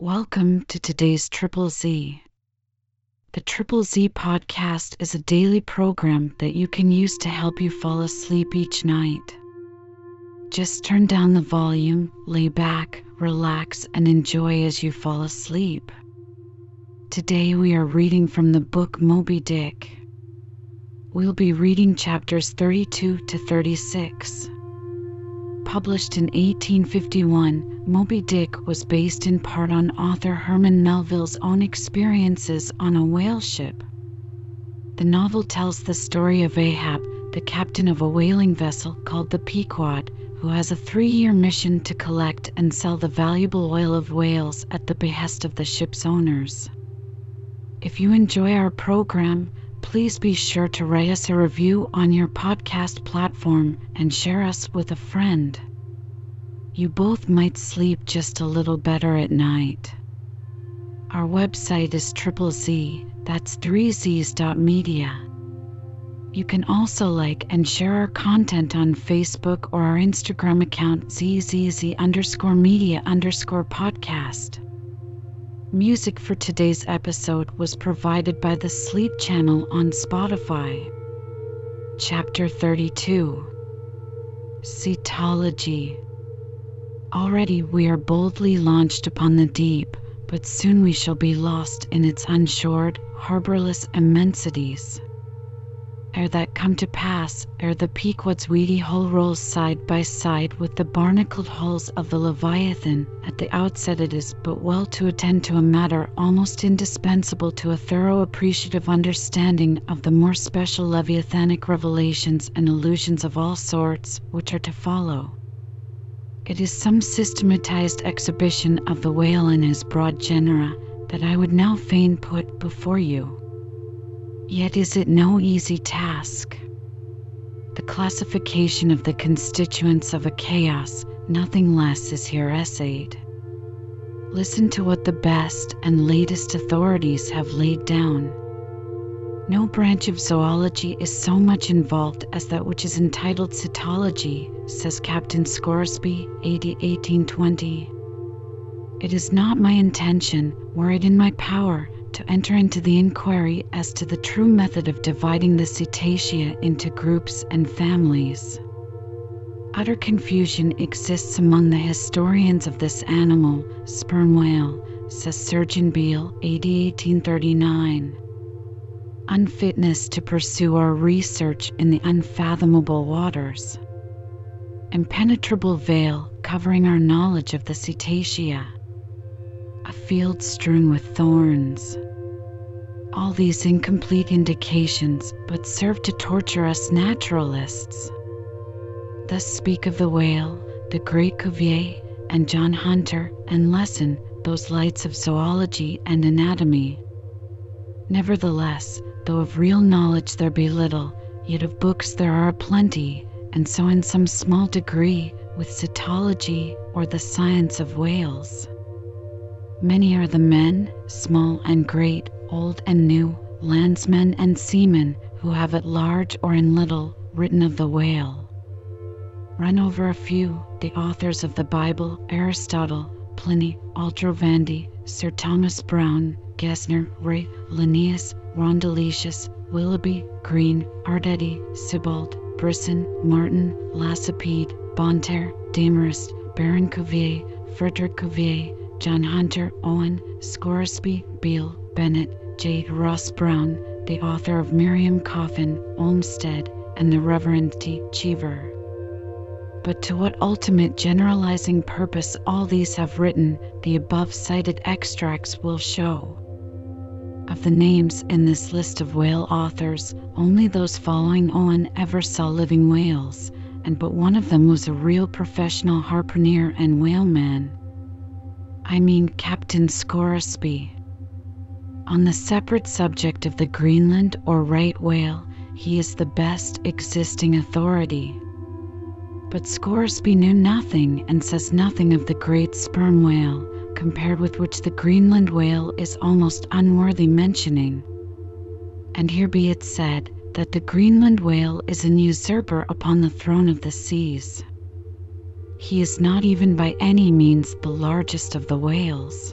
Welcome to today's Triple Z. The Triple Z podcast is a daily program that you can use to help you fall asleep each night. Just turn down the volume, lay back, relax, and enjoy as you fall asleep. Today we are reading from the book Moby Dick. We'll be reading chapters 32 to 36. Published in 1851, Moby Dick was based in part on author Herman Melville's own experiences on a whale ship. The novel tells the story of Ahab, the captain of a whaling vessel called the Pequod, who has a three year mission to collect and sell the valuable oil of whales at the behest of the ship's owners. If you enjoy our program, please be sure to write us a review on your podcast platform and share us with a friend. You both might sleep just a little better at night. Our website is triple Z, that's 3z's.media. You can also like and share our content on Facebook or our Instagram account zzz underscore media underscore podcast. Music for today's episode was provided by the Sleep Channel on Spotify. Chapter 32 Cetology Already we are boldly launched upon the deep, but soon we shall be lost in its unshored, harborless immensities ere that come to pass, ere the Pequod's weedy hull rolls side by side with the barnacled hulls of the Leviathan, at the outset it is but well to attend to a matter almost indispensable to a thorough appreciative understanding of the more special Leviathanic revelations and allusions of all sorts which are to follow. It is some systematized exhibition of the whale and his broad genera that I would now fain put before you. Yet is it no easy task. The classification of the constituents of a chaos, nothing less, is here essayed. Listen to what the best and latest authorities have laid down. No branch of zoology is so much involved as that which is entitled cetology, says Captain Scoresby, AD 1820. It is not my intention, were it in my power, to enter into the inquiry as to the true method of dividing the cetacea into groups and families. Utter confusion exists among the historians of this animal, sperm whale, says Surgeon Beale, AD 1839. Unfitness to pursue our research in the unfathomable waters. Impenetrable veil covering our knowledge of the cetacea a field strewn with thorns. All these incomplete indications but serve to torture us naturalists. Thus speak of the whale, the great Cuvier, and John Hunter, and Lesson those lights of zoology and anatomy. Nevertheless, though of real knowledge there be little, yet of books there are plenty, and so in some small degree with cetology or the science of whales. Many are the men, small and great, old and new, landsmen and seamen, who have at large or in little written of the whale. Run over a few the authors of the Bible, Aristotle, Pliny, Aldrovandi, Sir Thomas Browne, Gesner, Ray, Linnaeus, Rondeletius, Willoughby, Green, Artedi, Sibbald, Brisson, Marten, Lacépède, Bonneterre, Desmarest, Baron Cuvier, Frederick Cuvier, John Hunter, Owen, Scoresby, Beale, Bennett, J. Ross Browne, the author of Miriam Coffin, Olmsted, and the Reverend T. Cheever. But to what ultimate generalizing purpose all these have written, the above cited extracts will show. Of the names in this list of whale authors, only those following Owen ever saw living whales, and but one of them was a real professional harpooner and whaleman. I mean Captain Scoresby. On the separate subject of the Greenland or right whale, he is the best existing authority. But Scoresby knew nothing and says nothing of the great sperm whale, compared with which the Greenland whale is almost unworthy mentioning. And here be it said that the Greenland whale is an usurper upon the throne of the seas. He is not even by any means the largest of the whales.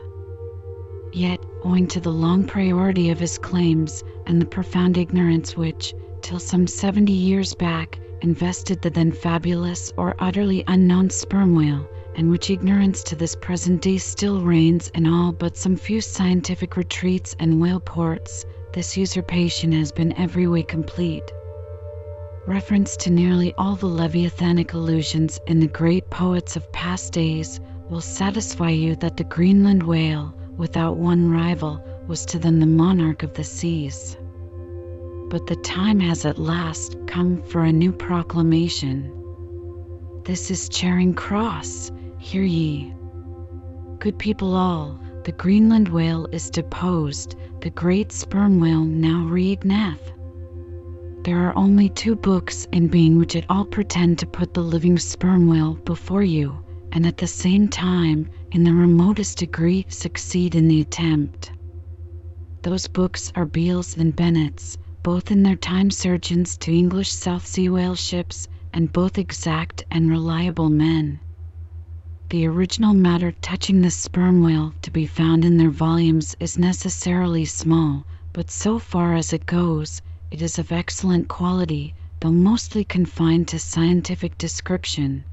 Yet, owing to the long priority of his claims and the profound ignorance which, till some 70 years back, invested the then fabulous or utterly unknown sperm whale, and which ignorance to this present day still reigns in all but some few scientific retreats and whale ports, this usurpation has been every way complete. Reference to nearly all the Leviathanic allusions in the great poets of past days will satisfy you that the Greenland whale, without one rival, was to them the monarch of the seas. But the time has at last come for a new proclamation. This is Charing Cross, hear ye. Good people all, the Greenland whale is deposed, the great sperm whale now reigneth. There are only two books in being which at all pretend to put the living sperm whale before you, and at the same time, in the remotest degree, succeed in the attempt. Those books are Beale's and Bennett's, both in their time surgeons to English South Sea whale ships, and both exact and reliable men. The original matter touching the sperm whale to be found in their volumes is necessarily small, but so far as it goes, it is of excellent quality, though mostly confined to scientific description.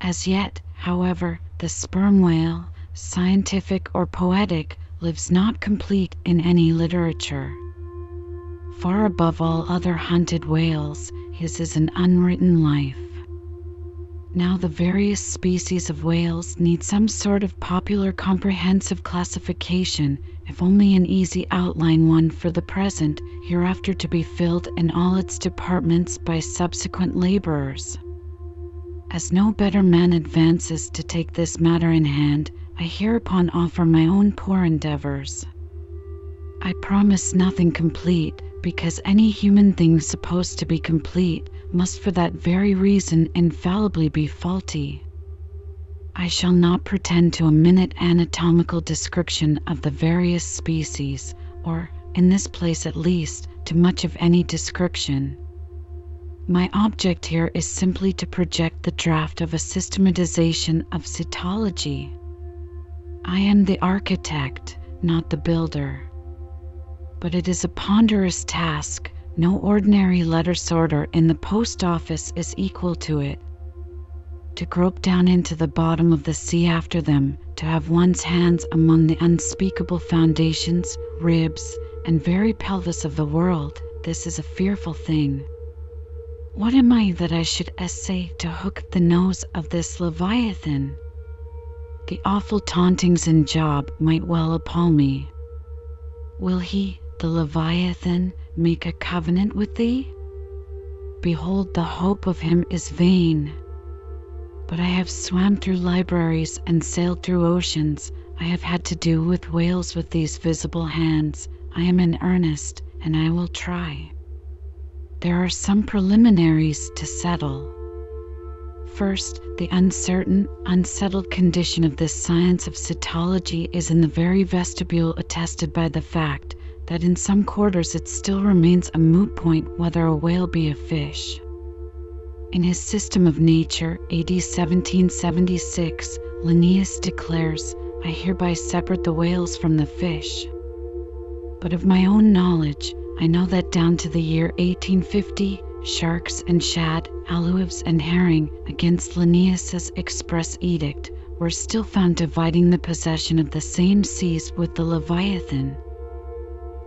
As yet, however, the sperm whale, scientific or poetic, lives not complete in any literature. Far above all other hunted whales, his is an unwritten life. Now the various species of whales need some sort of popular comprehensive classification, if only an easy outline one for the present, hereafter to be filled in all its departments by subsequent laborers. As no better man advances to take this matter in hand, I hereupon offer my own poor endeavors. I promise nothing complete, because any human thing supposed to be complete must for that very reason infallibly be faulty. I shall not pretend to a minute anatomical description of the various species, or, in this place at least, to much of any description. My object here is simply to project the draft of a systematization of cetology. I am the architect, not the builder. But it is a ponderous task no ordinary letter sorter in the post office is equal to it. To grope down into the bottom of the sea after them, to have one's hands among the unspeakable foundations, ribs, and very pelvis of the world, this is a fearful thing. What am I that I should essay to hook the nose of this Leviathan? The awful tauntings and Job might well appall me. Will he, the Leviathan, make a covenant with thee? Behold, the hope of him is vain. But I have swam through libraries and sailed through oceans. I have had to do with whales with these visible hands. I am in earnest, and I will try. There are some preliminaries to settle. First, the uncertain, unsettled condition of this science of cetology is in the very vestibule attested by the fact that in some quarters it still remains a moot point whether a whale be a fish. In his System of Nature, AD 1776, Linnaeus declares, I hereby separate the whales from the fish. But of my own knowledge, I know that down to the year 1850, sharks and shad, alewives and herring, against Linnaeus's express edict, were still found dividing the possession of the same seas with the Leviathan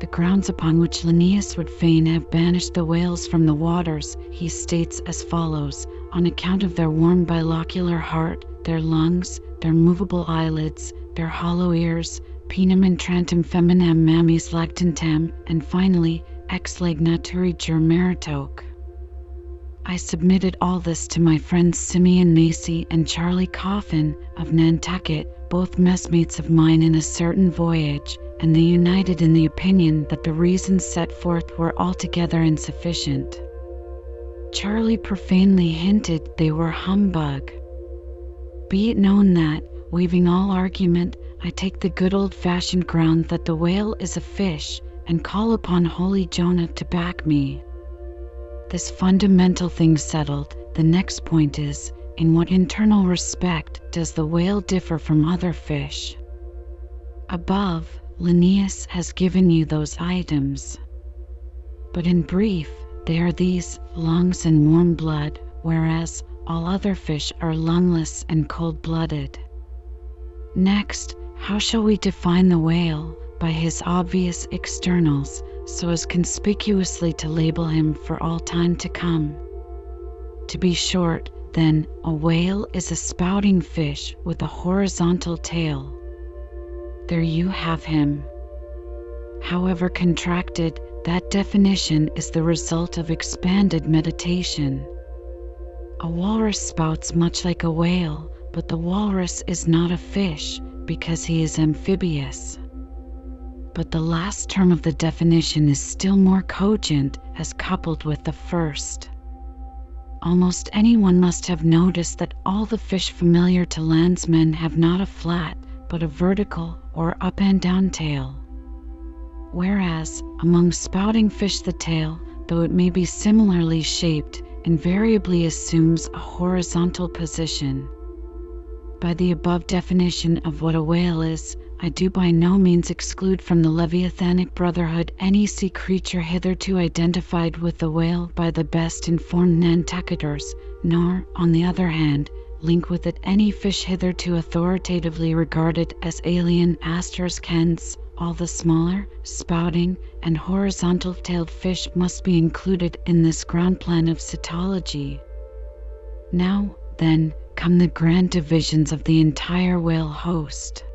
the grounds upon which Linnaeus would fain have banished the whales from the waters, he states as follows on account of their warm bilocular heart, their lungs, their movable eyelids, their hollow ears, penem intrantem feminam mammis lactantem, and finally, ex lege naturae jure meritoque. I submitted all this to my friends Simeon Macy and Charlie Coffin of Nantucket, both messmates of mine in a certain voyage, and they united in the opinion that the reasons set forth were altogether insufficient. Charlie profanely hinted they were humbug. Be it known that, waiving all argument, I take the good old fashioned ground that the whale is a fish, and call upon holy Jonah to back me. This fundamental thing settled, the next point is in what internal respect does the whale differ from other fish? Above, Linnaeus has given you those items. But in brief, they are these lungs and warm blood, whereas all other fish are lungless and cold blooded. Next, how shall we define the whale? By his obvious externals, so as conspicuously to label him for all time to come. To be short, then, a whale is a spouting fish with a horizontal tail. There you have him. However contracted, that definition is the result of expanded meditation. A walrus spouts much like a whale, but the walrus is not a fish because he is amphibious. But the last term of the definition is still more cogent as coupled with the first. Almost anyone must have noticed that all the fish familiar to landsmen have not a flat, but a vertical or up and down tail. Whereas, among spouting fish, the tail, though it may be similarly shaped, invariably assumes a horizontal position. By the above definition of what a whale is, I do by no means exclude from the Leviathanic Brotherhood any sea creature hitherto identified with the whale by the best informed Nantucketers, nor, on the other hand, link with it any fish hitherto authoritatively regarded as alien asters kens. All the smaller, spouting, and horizontal tailed fish must be included in this ground plan of cetology. Now, then, come the grand divisions of the entire whale host.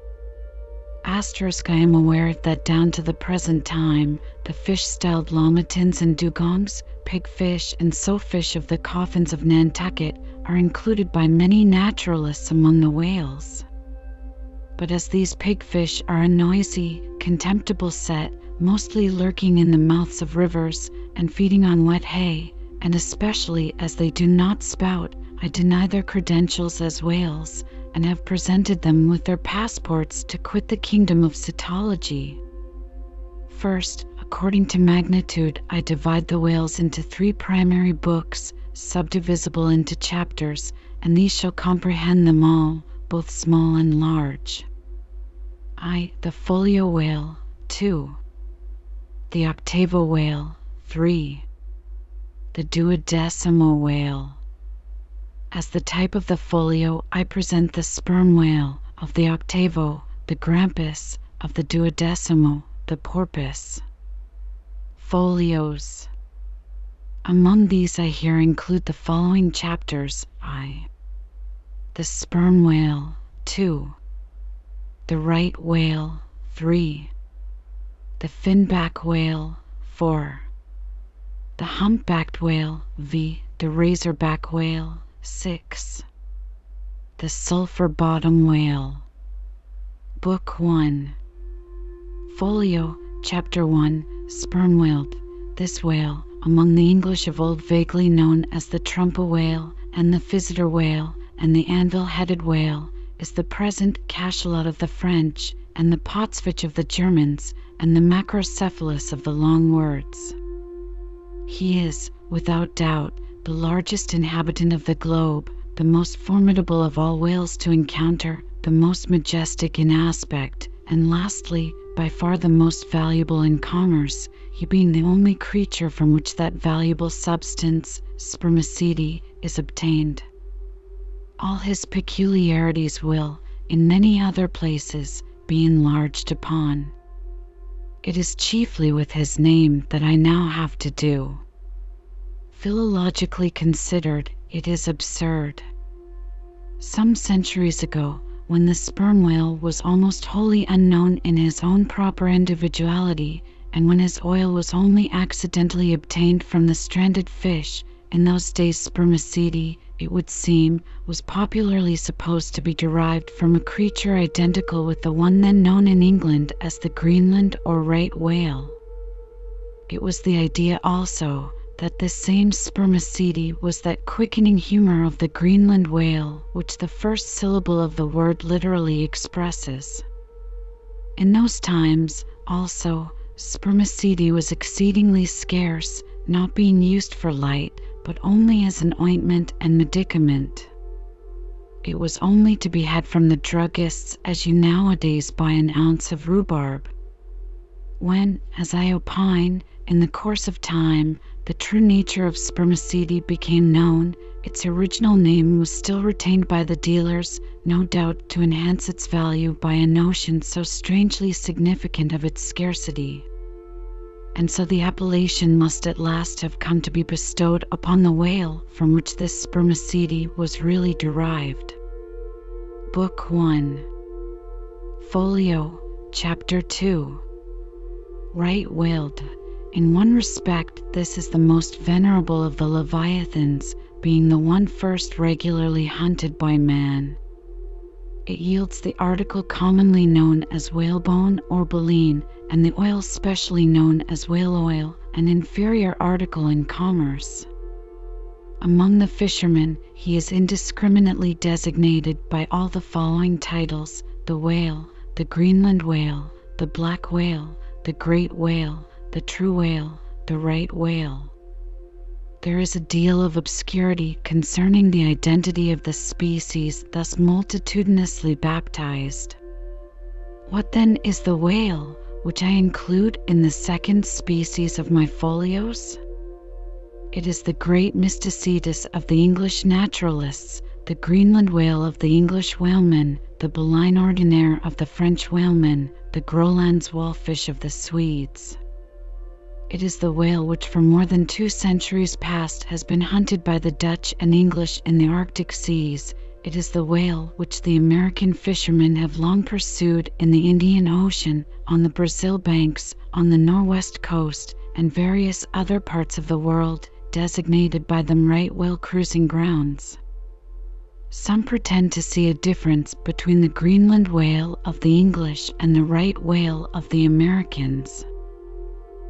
Asterisk I am aware that down to the present time, the fish styled lamatins and dugongs, pigfish, and sowfish of the coffins of Nantucket are included by many naturalists among the whales. But as these pigfish are a noisy, contemptible set, mostly lurking in the mouths of rivers and feeding on wet hay, and especially as they do not spout, I deny their credentials as whales and have presented them with their passports to quit the kingdom of cetology. First, according to magnitude, I divide the whales into three primary books, subdivisible into chapters, and these shall comprehend them all, both small and large. I. The folio whale. 2. The octavo whale. 3. The duodecimo whale. As the type of the folio, I present the sperm whale; of the octavo, the grampus; of the duodecimo, the porpoise. Folios. Among these I here include the following chapters: I. The sperm whale. 2. The right whale. 3. The finback whale. 4. The humpbacked whale. v. The razorback whale. 6. The Sulphur Bottom Whale. Book 1. Folio, Chapter 1 Sperm Whale. This whale, among the English of old vaguely known as the Trumpa whale, and the Physeter whale, and the anvil headed whale, is the present cachalot of the French, and the potsfich of the Germans, and the macrocephalus of the long words. He is, without doubt, the largest inhabitant of the globe, the most formidable of all whales to encounter, the most majestic in aspect, and lastly, by far the most valuable in commerce, he being the only creature from which that valuable substance, spermaceti, is obtained. All his peculiarities will, in many other places, be enlarged upon. It is chiefly with his name that I now have to do. Philologically considered, it is absurd. Some centuries ago, when the sperm whale was almost wholly unknown in his own proper individuality, and when his oil was only accidentally obtained from the stranded fish, in those days spermaceti, it would seem, was popularly supposed to be derived from a creature identical with the one then known in England as the Greenland or right whale. It was the idea also that this same spermaceti was that quickening humor of the Greenland whale which the first syllable of the word literally expresses. In those times, also, spermaceti was exceedingly scarce, not being used for light, but only as an ointment and medicament. It was only to be had from the druggists as you nowadays buy an ounce of rhubarb. When, as I opine, in the course of time, the true nature of spermaceti became known, its original name was still retained by the dealers, no doubt to enhance its value by a notion so strangely significant of its scarcity. And so the appellation must at last have come to be bestowed upon the whale from which this spermaceti was really derived. Book 1 Folio Chapter 2 Right whaled. In one respect, this is the most venerable of the Leviathans, being the one first regularly hunted by man. It yields the article commonly known as whalebone or baleen, and the oil specially known as whale oil, an inferior article in commerce. Among the fishermen, he is indiscriminately designated by all the following titles the whale, the Greenland whale, the black whale, the great whale, the true whale, the right whale. There is a deal of obscurity concerning the identity of the species thus multitudinously baptized. What then is the whale, which I include in the second species of my folios? It is the great Mysticetus of the English naturalists, the Greenland whale of the English whalemen, the Baleine ordinaire of the French whalemen, the Groenland's whalefish of the Swedes. It is the whale which for more than two centuries past has been hunted by the Dutch and English in the Arctic seas. It is the whale which the American fishermen have long pursued in the Indian Ocean, on the Brazil banks, on the Norwest coast, and various other parts of the world, designated by them right whale cruising grounds. Some pretend to see a difference between the Greenland whale of the English and the right whale of the Americans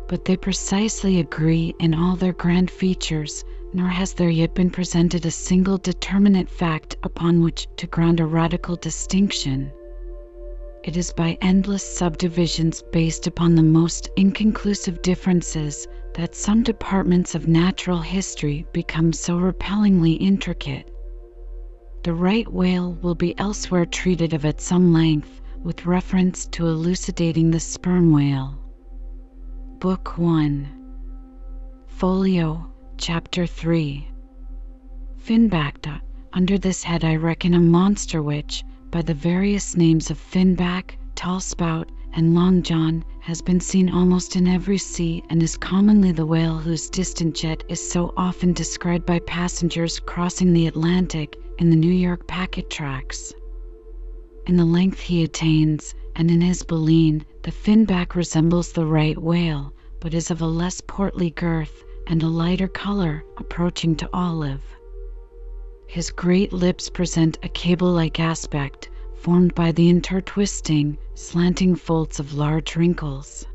but they precisely agree in all their grand features, nor has there yet been presented a single determinate fact upon which to ground a radical distinction. It is by endless subdivisions based upon the most inconclusive differences that some departments of natural history become so repellingly intricate. The right whale will be elsewhere treated of at some length with reference to elucidating the sperm whale. Book 1 Folio Chapter 3 Finback. Under this head I reckon a monster which, by the various names of finback, tall spout, and long john, has been seen almost in every sea, and is commonly the whale whose distant jet is so often descried by passengers crossing the Atlantic in the New York packet tracks. In the length he attains, and in his baleen, the finback resembles the right whale, but is of a less portly girth and a lighter color, approaching to olive. His great lips present a cable like aspect, formed by the intertwisting, slanting folds of large wrinkles.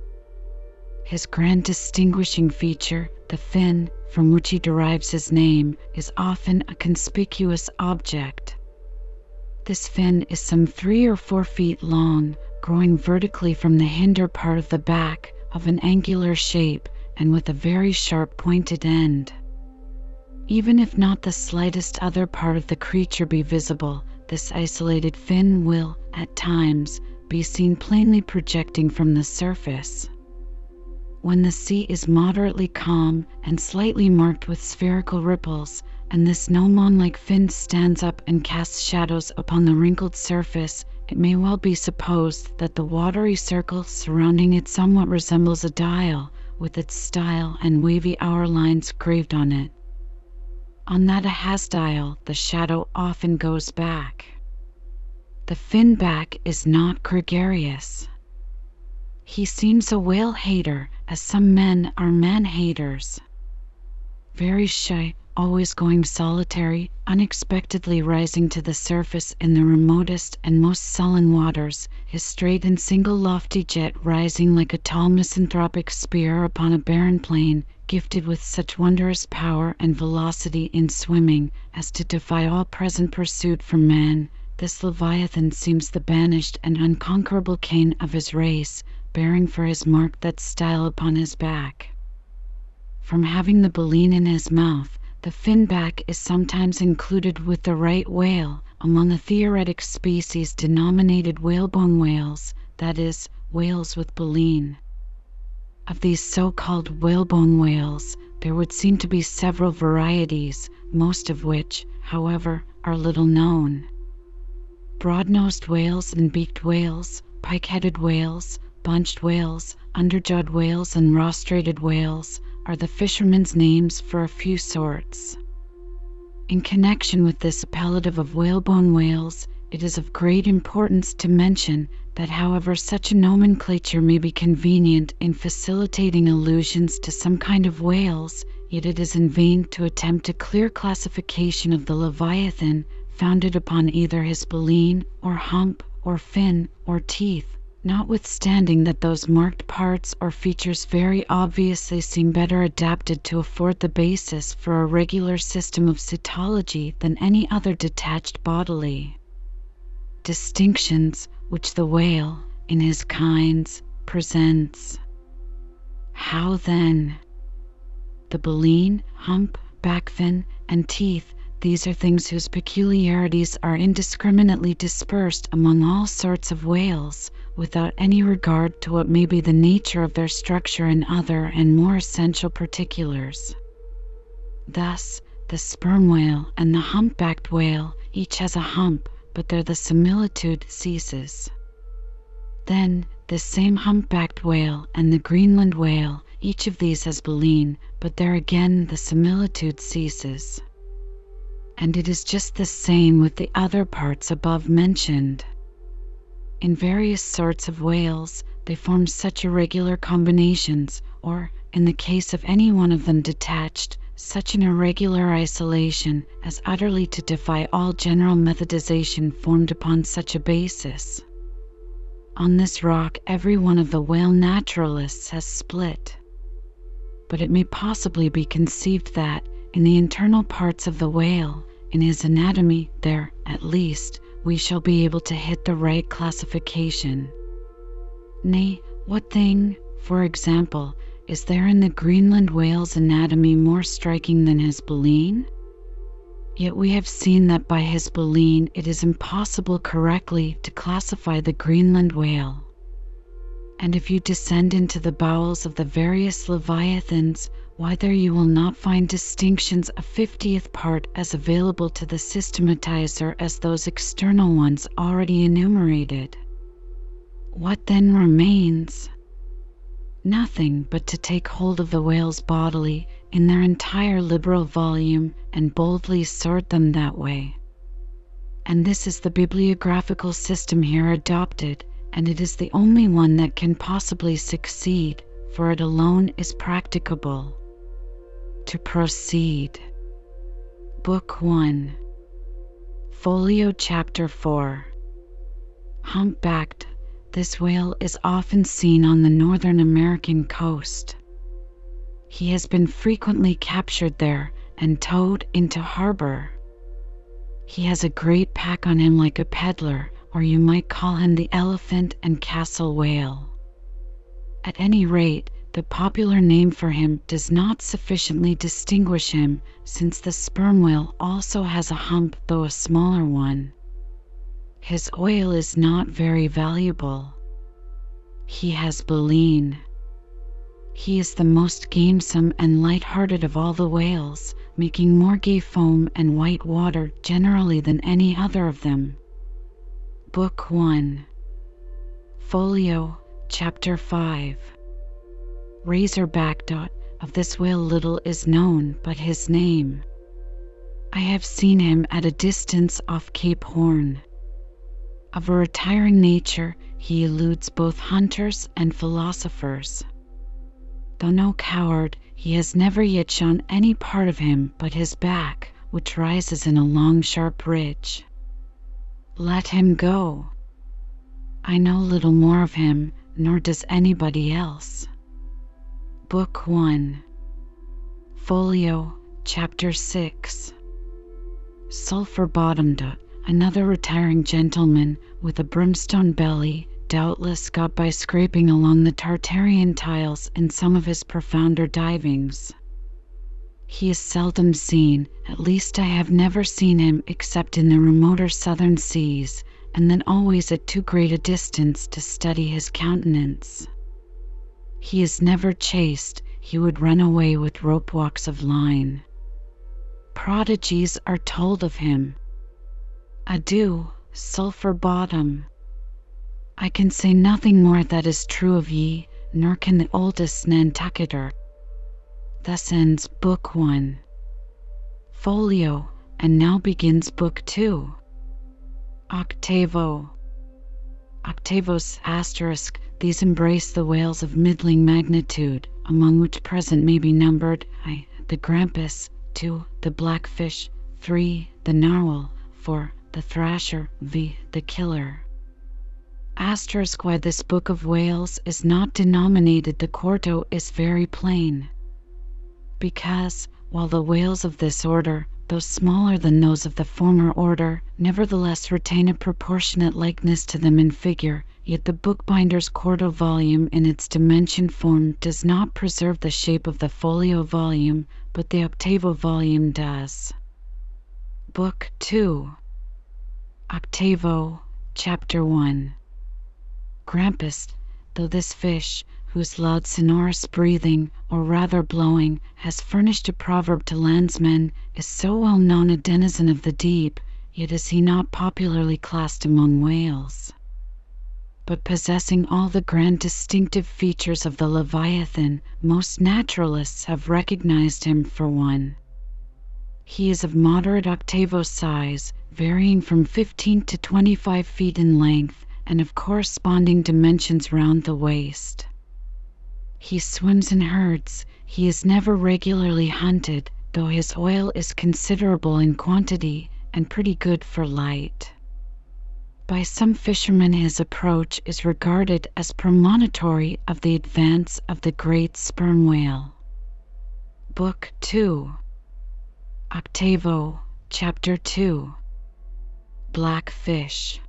His grand distinguishing feature, the fin, from which he derives his name, is often a conspicuous object. This fin is some three or four feet long, growing vertically from the hinder part of the back, of an angular shape, and with a very sharp pointed end. Even if not the slightest other part of the creature be visible, this isolated fin will, at times, be seen plainly projecting from the surface. When the sea is moderately calm and slightly marked with spherical ripples, and this gnomon like fin stands up and casts shadows upon the wrinkled surface, it may well be supposed that the watery circle surrounding it somewhat resembles a dial, with its style and wavy hour lines graved on it. On that Ahaz dial, the shadow often goes back. The finback is not gregarious. He seems a whale hater, as some men are man haters. Very shy, always going solitary, unexpectedly rising to the surface in the remotest and most sullen waters, his straight and single lofty jet rising like a tall misanthropic spear upon a barren plain, gifted with such wondrous power and velocity in swimming as to defy all present pursuit from man, this leviathan seems the banished and unconquerable Cain of his race, bearing for his mark that style upon his back. From having the baleen in his mouth, the finback is sometimes included with the right whale, among a theoretic species denominated whalebone whales, that is, whales with baleen. Of these so-called whalebone whales, there would seem to be several varieties, most of which, however, are little known. Broad-nosed whales and beaked whales, pike-headed whales, bunched whales, underjawed whales, and rostrated whales are the fishermen's names for a few sorts. In connection with this appellative of whalebone whales, it is of great importance to mention that however such a nomenclature may be convenient in facilitating allusions to some kind of whales, yet it is in vain to attempt a clear classification of the Leviathan founded upon either his baleen, or hump, or fin, or teeth, notwithstanding that those marked parts or features very obviously seem better adapted to afford the basis for a regular system of cetology than any other detached bodily distinctions which the whale, in his kinds, presents. How then? The baleen, hump, back fin, and teeth these are things whose peculiarities are indiscriminately dispersed among all sorts of whales, without any regard to what may be the nature of their structure in other and more essential particulars. Thus, the sperm whale and the humpbacked whale each has a hump, but there the similitude ceases. Then, this same humpbacked whale and the Greenland whale, each of these has baleen, but there again the similitude ceases and it is just the same with the other parts above mentioned. In various sorts of whales, they form such irregular combinations, or, in the case of any one of them detached, such an irregular isolation as utterly to defy all general methodization formed upon such a basis. On this rock, every one of the whale naturalists has split. But it may possibly be conceived that, in the internal parts of the whale, in his anatomy, there, at least, we shall be able to hit the right classification. Nay, what thing, for example, is there in the Greenland whale's anatomy more striking than his baleen? Yet we have seen that by his baleen it is impossible correctly to classify the Greenland whale. And if you descend into the bowels of the various leviathans, why there you will not find distinctions a fiftieth part as available to the systematizer as those external ones already enumerated. What then remains? Nothing but to take hold of the whales bodily in their entire liberal volume and boldly sort them that way. And this is the bibliographical system here adopted, and it is the only one that can possibly succeed, for it alone is practicable to proceed. Book 1 Folio Chapter 4 Humpbacked, this whale is often seen on the northern American coast. He has been frequently captured there and towed into harbor. He has a great pack on him like a peddler, or you might call him the elephant and castle whale. At any rate, the popular name for him does not sufficiently distinguish him, since the sperm whale also has a hump, though a smaller one. His oil is not very valuable. He has baleen. He is the most gamesome and light-hearted of all the whales, making more gay foam and white water generally than any other of them. Book 1 Folio, Chapter 5 Razorback dot of this whale little is known but his name. I have seen him at a distance off Cape Horn. Of a retiring nature, he eludes both hunters and philosophers. Though no coward, he has never yet shown any part of him but his back, which rises in a long, sharp ridge. Let him go. I know little more of him, nor does anybody else. Book 1 Folio, Chapter 6 Sulphur Bottomed, another retiring gentleman with a brimstone belly, doubtless got by scraping along the Tartarian tiles in some of his profounder divings. He is seldom seen, at least I have never seen him except in the remoter southern seas, and then always at too great a distance to study his countenance. He is never chased, he would run away with rope walks of line. Prodigies are told of him. Adieu, Sulphur Bottom. I can say nothing more that is true of ye, nor can the oldest Nantucketer. Thus ends Book One. Folio, and now begins Book Two. Octavo. Octavos asterisk, these embrace the whales of middling magnitude, among which present may be numbered I. The grampus, 2. The blackfish, 3. The narwhal, 4. The thrasher, v. The killer. Asterisk why this book of whales is not denominated the quarto is very plain. Because, while the whales of this order though smaller than those of the former order, nevertheless retain a proportionate likeness to them in figure, yet the bookbinder's quarto volume in its dimension form does not preserve the shape of the folio volume, but the octavo volume does. Book 2 Octavo, Chapter 1 Grampus, though this fish, whose loud sonorous breathing, or rather blowing, has furnished a proverb to landsmen, is so well known a denizen of the deep, yet is he not popularly classed among whales. But possessing all the grand distinctive features of the leviathan, most naturalists have recognized him for one. He is of moderate octavo size, varying from 15 to 25 feet in length, and of corresponding dimensions round the waist. He swims in herds. He is never regularly hunted, though his oil is considerable in quantity and pretty good for light. By some fishermen his approach is regarded as premonitory of the advance of the great sperm whale. Book 2 Octavo, Chapter 2 Black Fish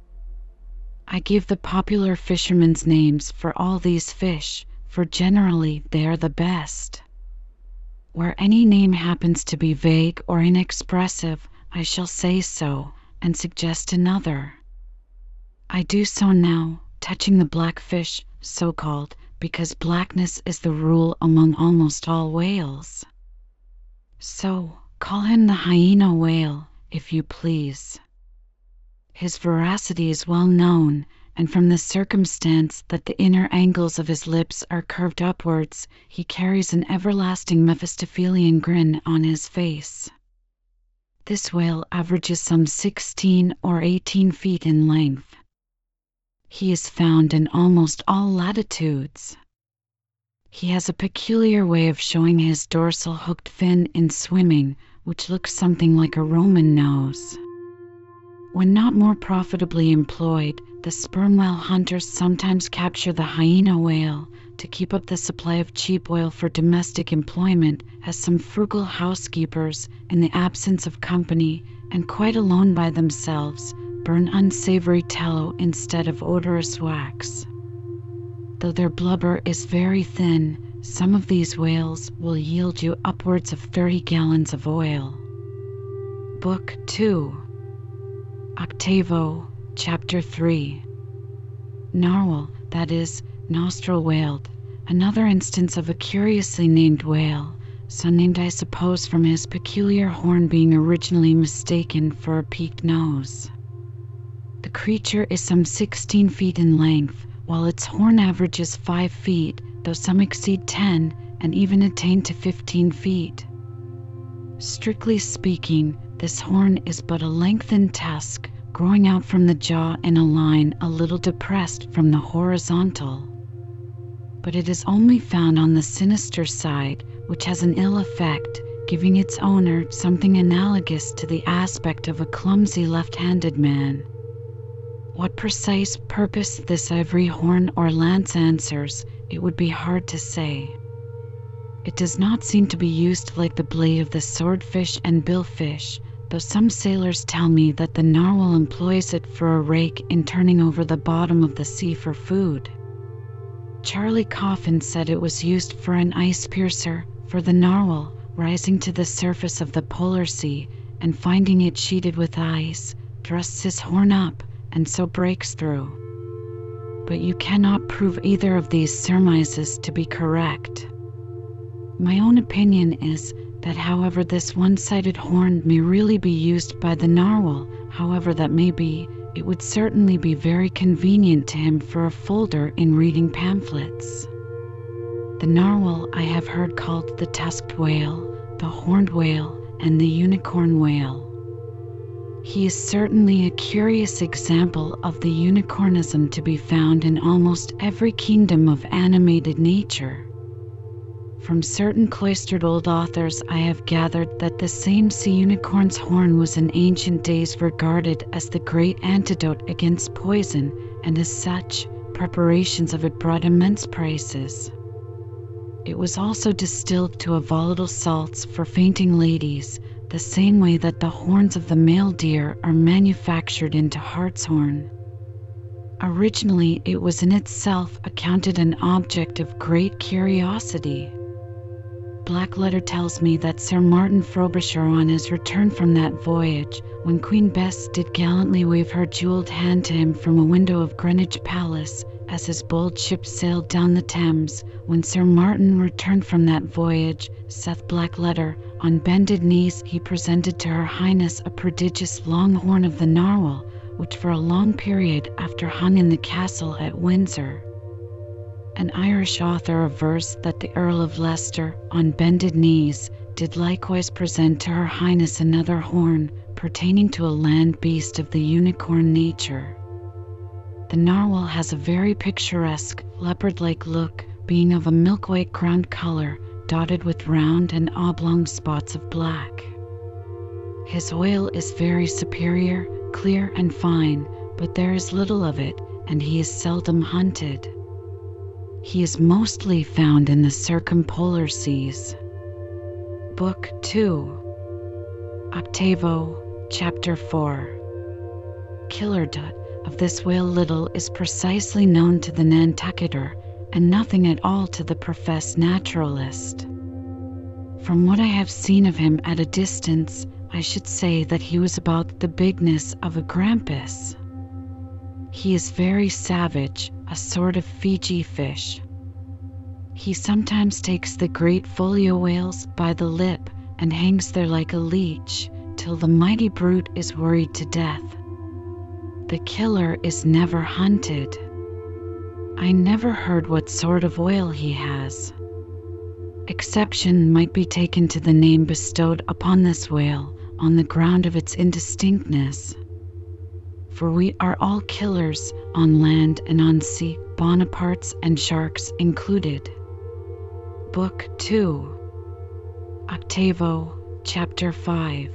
I give the popular fishermen's names for all these fish for generally they are the best. Where any name happens to be vague or inexpressive, I shall say so, and suggest another. I do so now, touching the blackfish, so called, because blackness is the rule among almost all whales. So, call him the hyena whale, if you please. His veracity is well known, and from the circumstance that the inner angles of his lips are curved upwards, he carries an everlasting Mephistophelian grin on his face. This whale averages some sixteen or eighteen feet in length. He is found in almost all latitudes. He has a peculiar way of showing his dorsal hooked fin in swimming, which looks something like a Roman nose. When not more profitably employed, the sperm whale hunters sometimes capture the hyena whale to keep up the supply of cheap oil for domestic employment, as some frugal housekeepers, in the absence of company and quite alone by themselves, burn unsavory tallow instead of odorous wax. Though their blubber is very thin, some of these whales will yield you upwards of 30 gallons of oil. Book 2 Octavo, Chapter 3 Narwhal, that is, nostril whaled, another instance of a curiously named whale, so named I suppose from his peculiar horn being originally mistaken for a peaked nose. The creature is some 16 feet in length, while its horn averages 5 feet, though some exceed 10 and even attain to 15 feet. Strictly speaking, this horn is but a lengthened tusk, growing out from the jaw in a line a little depressed from the horizontal. But it is only found on the sinister side, which has an ill effect, giving its owner something analogous to the aspect of a clumsy left handed man. What precise purpose this ivory horn or lance answers, it would be hard to say. It does not seem to be used like the blade of the swordfish and billfish, though some sailors tell me that the narwhal employs it for a rake in turning over the bottom of the sea for food. Charlie Coffin said it was used for an ice piercer, for the narwhal, rising to the surface of the polar sea and finding it sheeted with ice, thrusts his horn up and so breaks through. But you cannot prove either of these surmises to be correct. My own opinion is that, however, this one sided horn may really be used by the narwhal, however that may be, it would certainly be very convenient to him for a folder in reading pamphlets. The narwhal I have heard called the tusked whale, the horned whale, and the unicorn whale. He is certainly a curious example of the unicornism to be found in almost every kingdom of animated nature. From certain cloistered old authors, I have gathered that the same sea unicorn's horn was in ancient days regarded as the great antidote against poison, and as such, preparations of it brought immense prices. It was also distilled to a volatile salts for fainting ladies, the same way that the horns of the male deer are manufactured into hartshorn. Originally, it was in itself accounted an object of great curiosity. Blackletter tells me that Sir Martin Frobisher, on his return from that voyage, when Queen Bess did gallantly wave her jewelled hand to him from a window of Greenwich Palace, as his bold ship sailed down the Thames, when Sir Martin returned from that voyage, saith Blackletter, on bended knees he presented to Her Highness a prodigious long horn of the narwhal, which for a long period after hung in the castle at Windsor. An Irish author avers that the Earl of Leicester, on bended knees, did likewise present to Her Highness another horn, pertaining to a land beast of the unicorn nature. The narwhal has a very picturesque, leopard like look, being of a milk white ground color, dotted with round and oblong spots of black. His oil is very superior, clear, and fine, but there is little of it, and he is seldom hunted. He is mostly found in the circumpolar seas. Book 2 Octavo, Chapter 4 Killardut of this whale little is precisely known to the Nantucketer, and nothing at all to the professed naturalist. From what I have seen of him at a distance, I should say that he was about the bigness of a grampus. He is very savage, a sort of Fiji fish. He sometimes takes the great folio whales by the lip and hangs there like a leech till the mighty brute is worried to death. The killer is never hunted. I never heard what sort of oil he has. Exception might be taken to the name bestowed upon this whale on the ground of its indistinctness for we are all killers on land and on sea, Bonapartes and sharks included. Book 2 Octavo, Chapter 5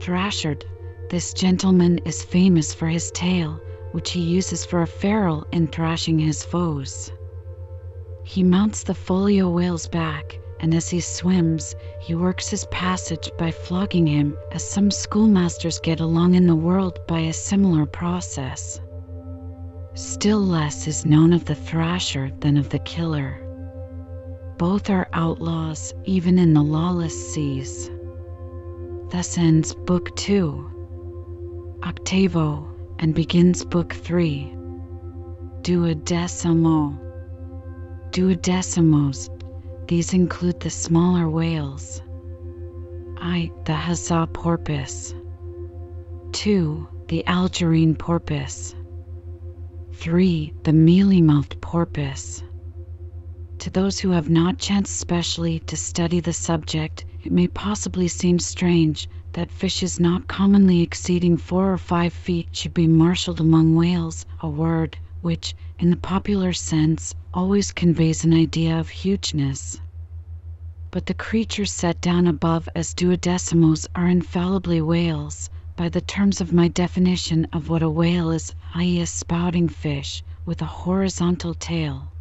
Thrashard. This gentleman is famous for his tail, which he uses for a ferrule in thrashing his foes. He mounts the folio whale's back and as he swims, he works his passage by flogging him, as some schoolmasters get along in the world by a similar process. Still less is known of the thrasher than of the killer. Both are outlaws, even in the lawless seas. Thus ends Book 2, Octavo, and begins Book 3, Duodecimo. Duodecimos these include the smaller whales. I. The Huzzah porpoise. 2. The Algerine porpoise. 3. The mealy-mouthed porpoise. To those who have not chanced specially to study the subject, it may possibly seem strange that fishes not commonly exceeding four or five feet should be marshaled among whales, a word which, in the popular sense, always conveys an idea of hugeness. But the creatures set down above as duodecimos are infallibly whales, by the terms of my definition of what a whale is, i.e., a spouting fish with a horizontal tail.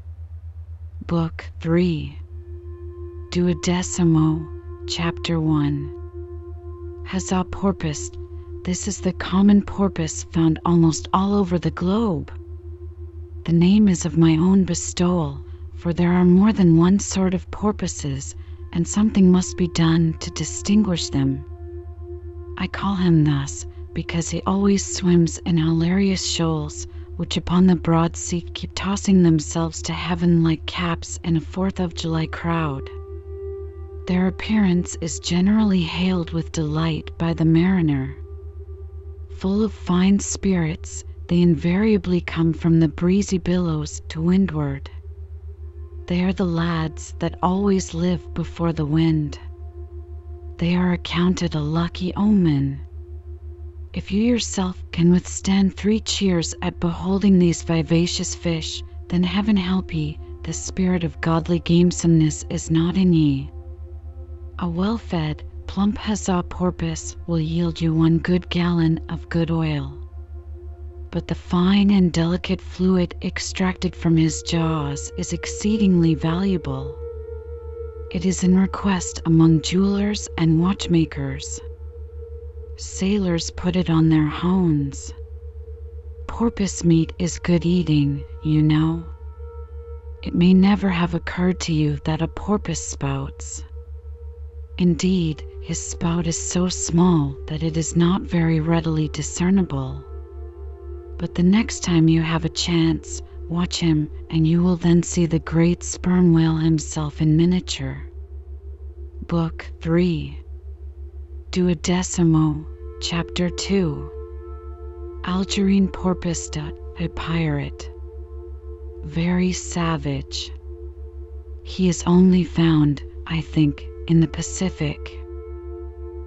Book 3 Duodecimo, Chapter 1 Huzzah porpoise. This is the common porpoise found almost all over the globe. The name is of my own bestowal, for there are more than one sort of porpoises, and something must be done to distinguish them. I call him thus because he always swims in hilarious shoals, which upon the broad sea keep tossing themselves to heaven like caps in a Fourth of July crowd. Their appearance is generally hailed with delight by the mariner. Full of fine spirits, they invariably come from the breezy billows to windward. They are the lads that always live before the wind. They are accounted a lucky omen. If you yourself can withstand three cheers at beholding these vivacious fish, then heaven help ye, the spirit of godly gamesomeness is not in ye. A well fed, plump huzzah porpoise will yield you one good gallon of good oil. But the fine and delicate fluid extracted from his jaws is exceedingly valuable. It is in request among jewelers and watchmakers. Sailors put it on their hones. Porpoise meat is good eating, you know. It may never have occurred to you that a porpoise spouts. Indeed, his spout is so small that it is not very readily discernible. But the next time you have a chance, watch him, and you will then see the great sperm whale himself in miniature. Book 3 Duodecimo, Chapter 2 Algerine porpoise, a pirate. Very savage. He is only found, I think, in the Pacific.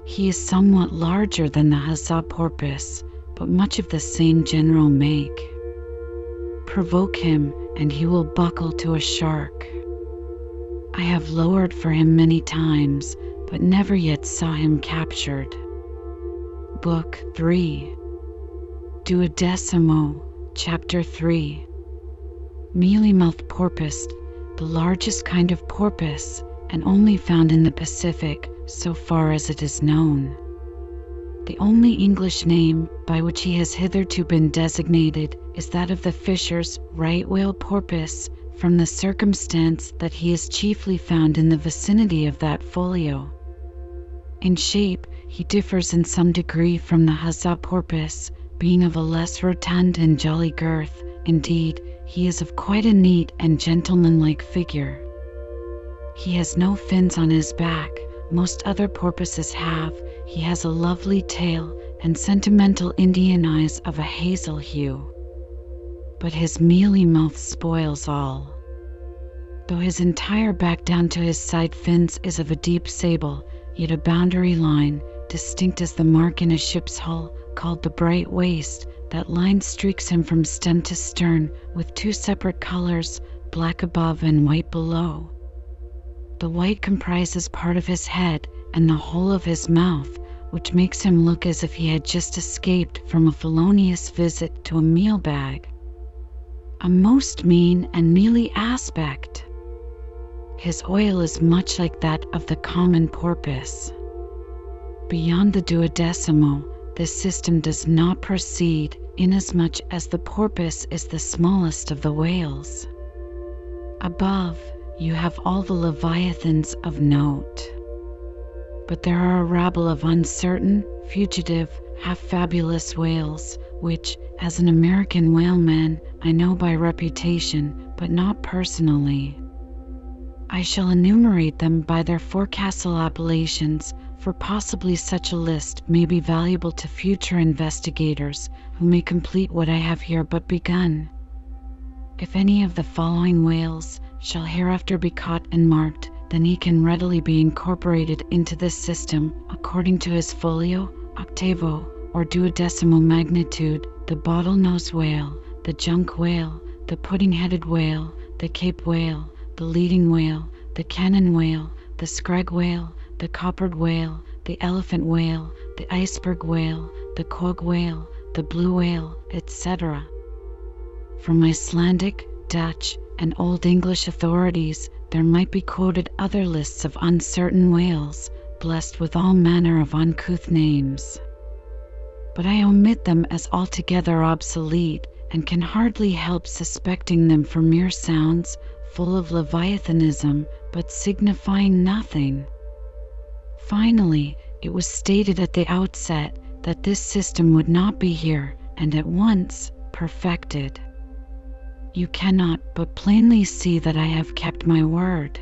He is somewhat larger than the huzzah porpoise, but much of the same general make. Provoke him, and he will buckle to a shark. I have lowered for him many times, but never yet saw him captured. Book 3 Duodecimo, Chapter 3 Mealy-mouthed porpoise, the largest kind of porpoise, and only found in the Pacific so far as it is known. The only English name by which he has hitherto been designated is that of the fisher's right whale porpoise, from the circumstance that he is chiefly found in the vicinity of that folio. In shape, he differs in some degree from the huzzah porpoise, being of a less rotund and jolly girth. Indeed, he is of quite a neat and gentlemanlike figure. He has no fins on his back, most other porpoises have. He has a lovely tail and sentimental Indian eyes of a hazel hue. But his mealy mouth spoils all. Though his entire back down to his side fins is of a deep sable, yet a boundary line, distinct as the mark in a ship's hull, called the bright waist, that line streaks him from stem to stern with two separate colors, black above and white below. The white comprises part of his head and the whole of his mouth, which makes him look as if he had just escaped from a felonious visit to a meal bag. A most mean and mealy aspect. His oil is much like that of the common porpoise. Beyond the duodecimo, this system does not proceed, inasmuch as the porpoise is the smallest of the whales. Above, you have all the leviathans of note. But there are a rabble of uncertain, fugitive, half fabulous whales, which, as an American whaleman, I know by reputation, but not personally. I shall enumerate them by their forecastle appellations, for possibly such a list may be valuable to future investigators who may complete what I have here but begun. If any of the following whales shall hereafter be caught and marked, then he can readily be incorporated into this system according to his folio, octavo, or duodecimo magnitude, the bottlenose whale, the junk whale, the pudding-headed whale, the cape whale, the leading whale, the cannon whale, the scrag whale, the coppered whale, the elephant whale, the iceberg whale, the quag whale, the blue whale, etc. From Icelandic, Dutch, and Old English authorities, there might be quoted other lists of uncertain whales, blessed with all manner of uncouth names. But I omit them as altogether obsolete, and can hardly help suspecting them for mere sounds, full of leviathanism, but signifying nothing. Finally, it was stated at the outset that this system would not be here and at once perfected. You cannot but plainly see that I have kept my word.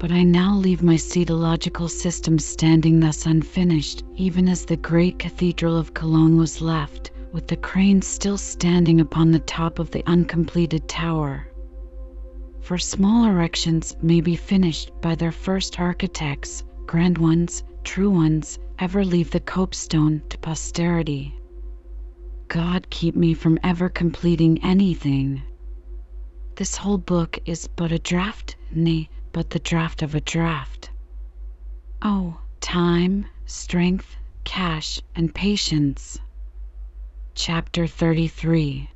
But I now leave my cetological system standing thus unfinished, even as the great cathedral of Cologne was left, with the crane still standing upon the top of the uncompleted tower. For small erections may be finished by their first architects, grand ones, true ones, ever leave the copestone to posterity. God keep me from ever completing anything. This whole book is but a draft, nay, but the draft of a draft. Oh, time, strength, cash, and patience. Chapter 33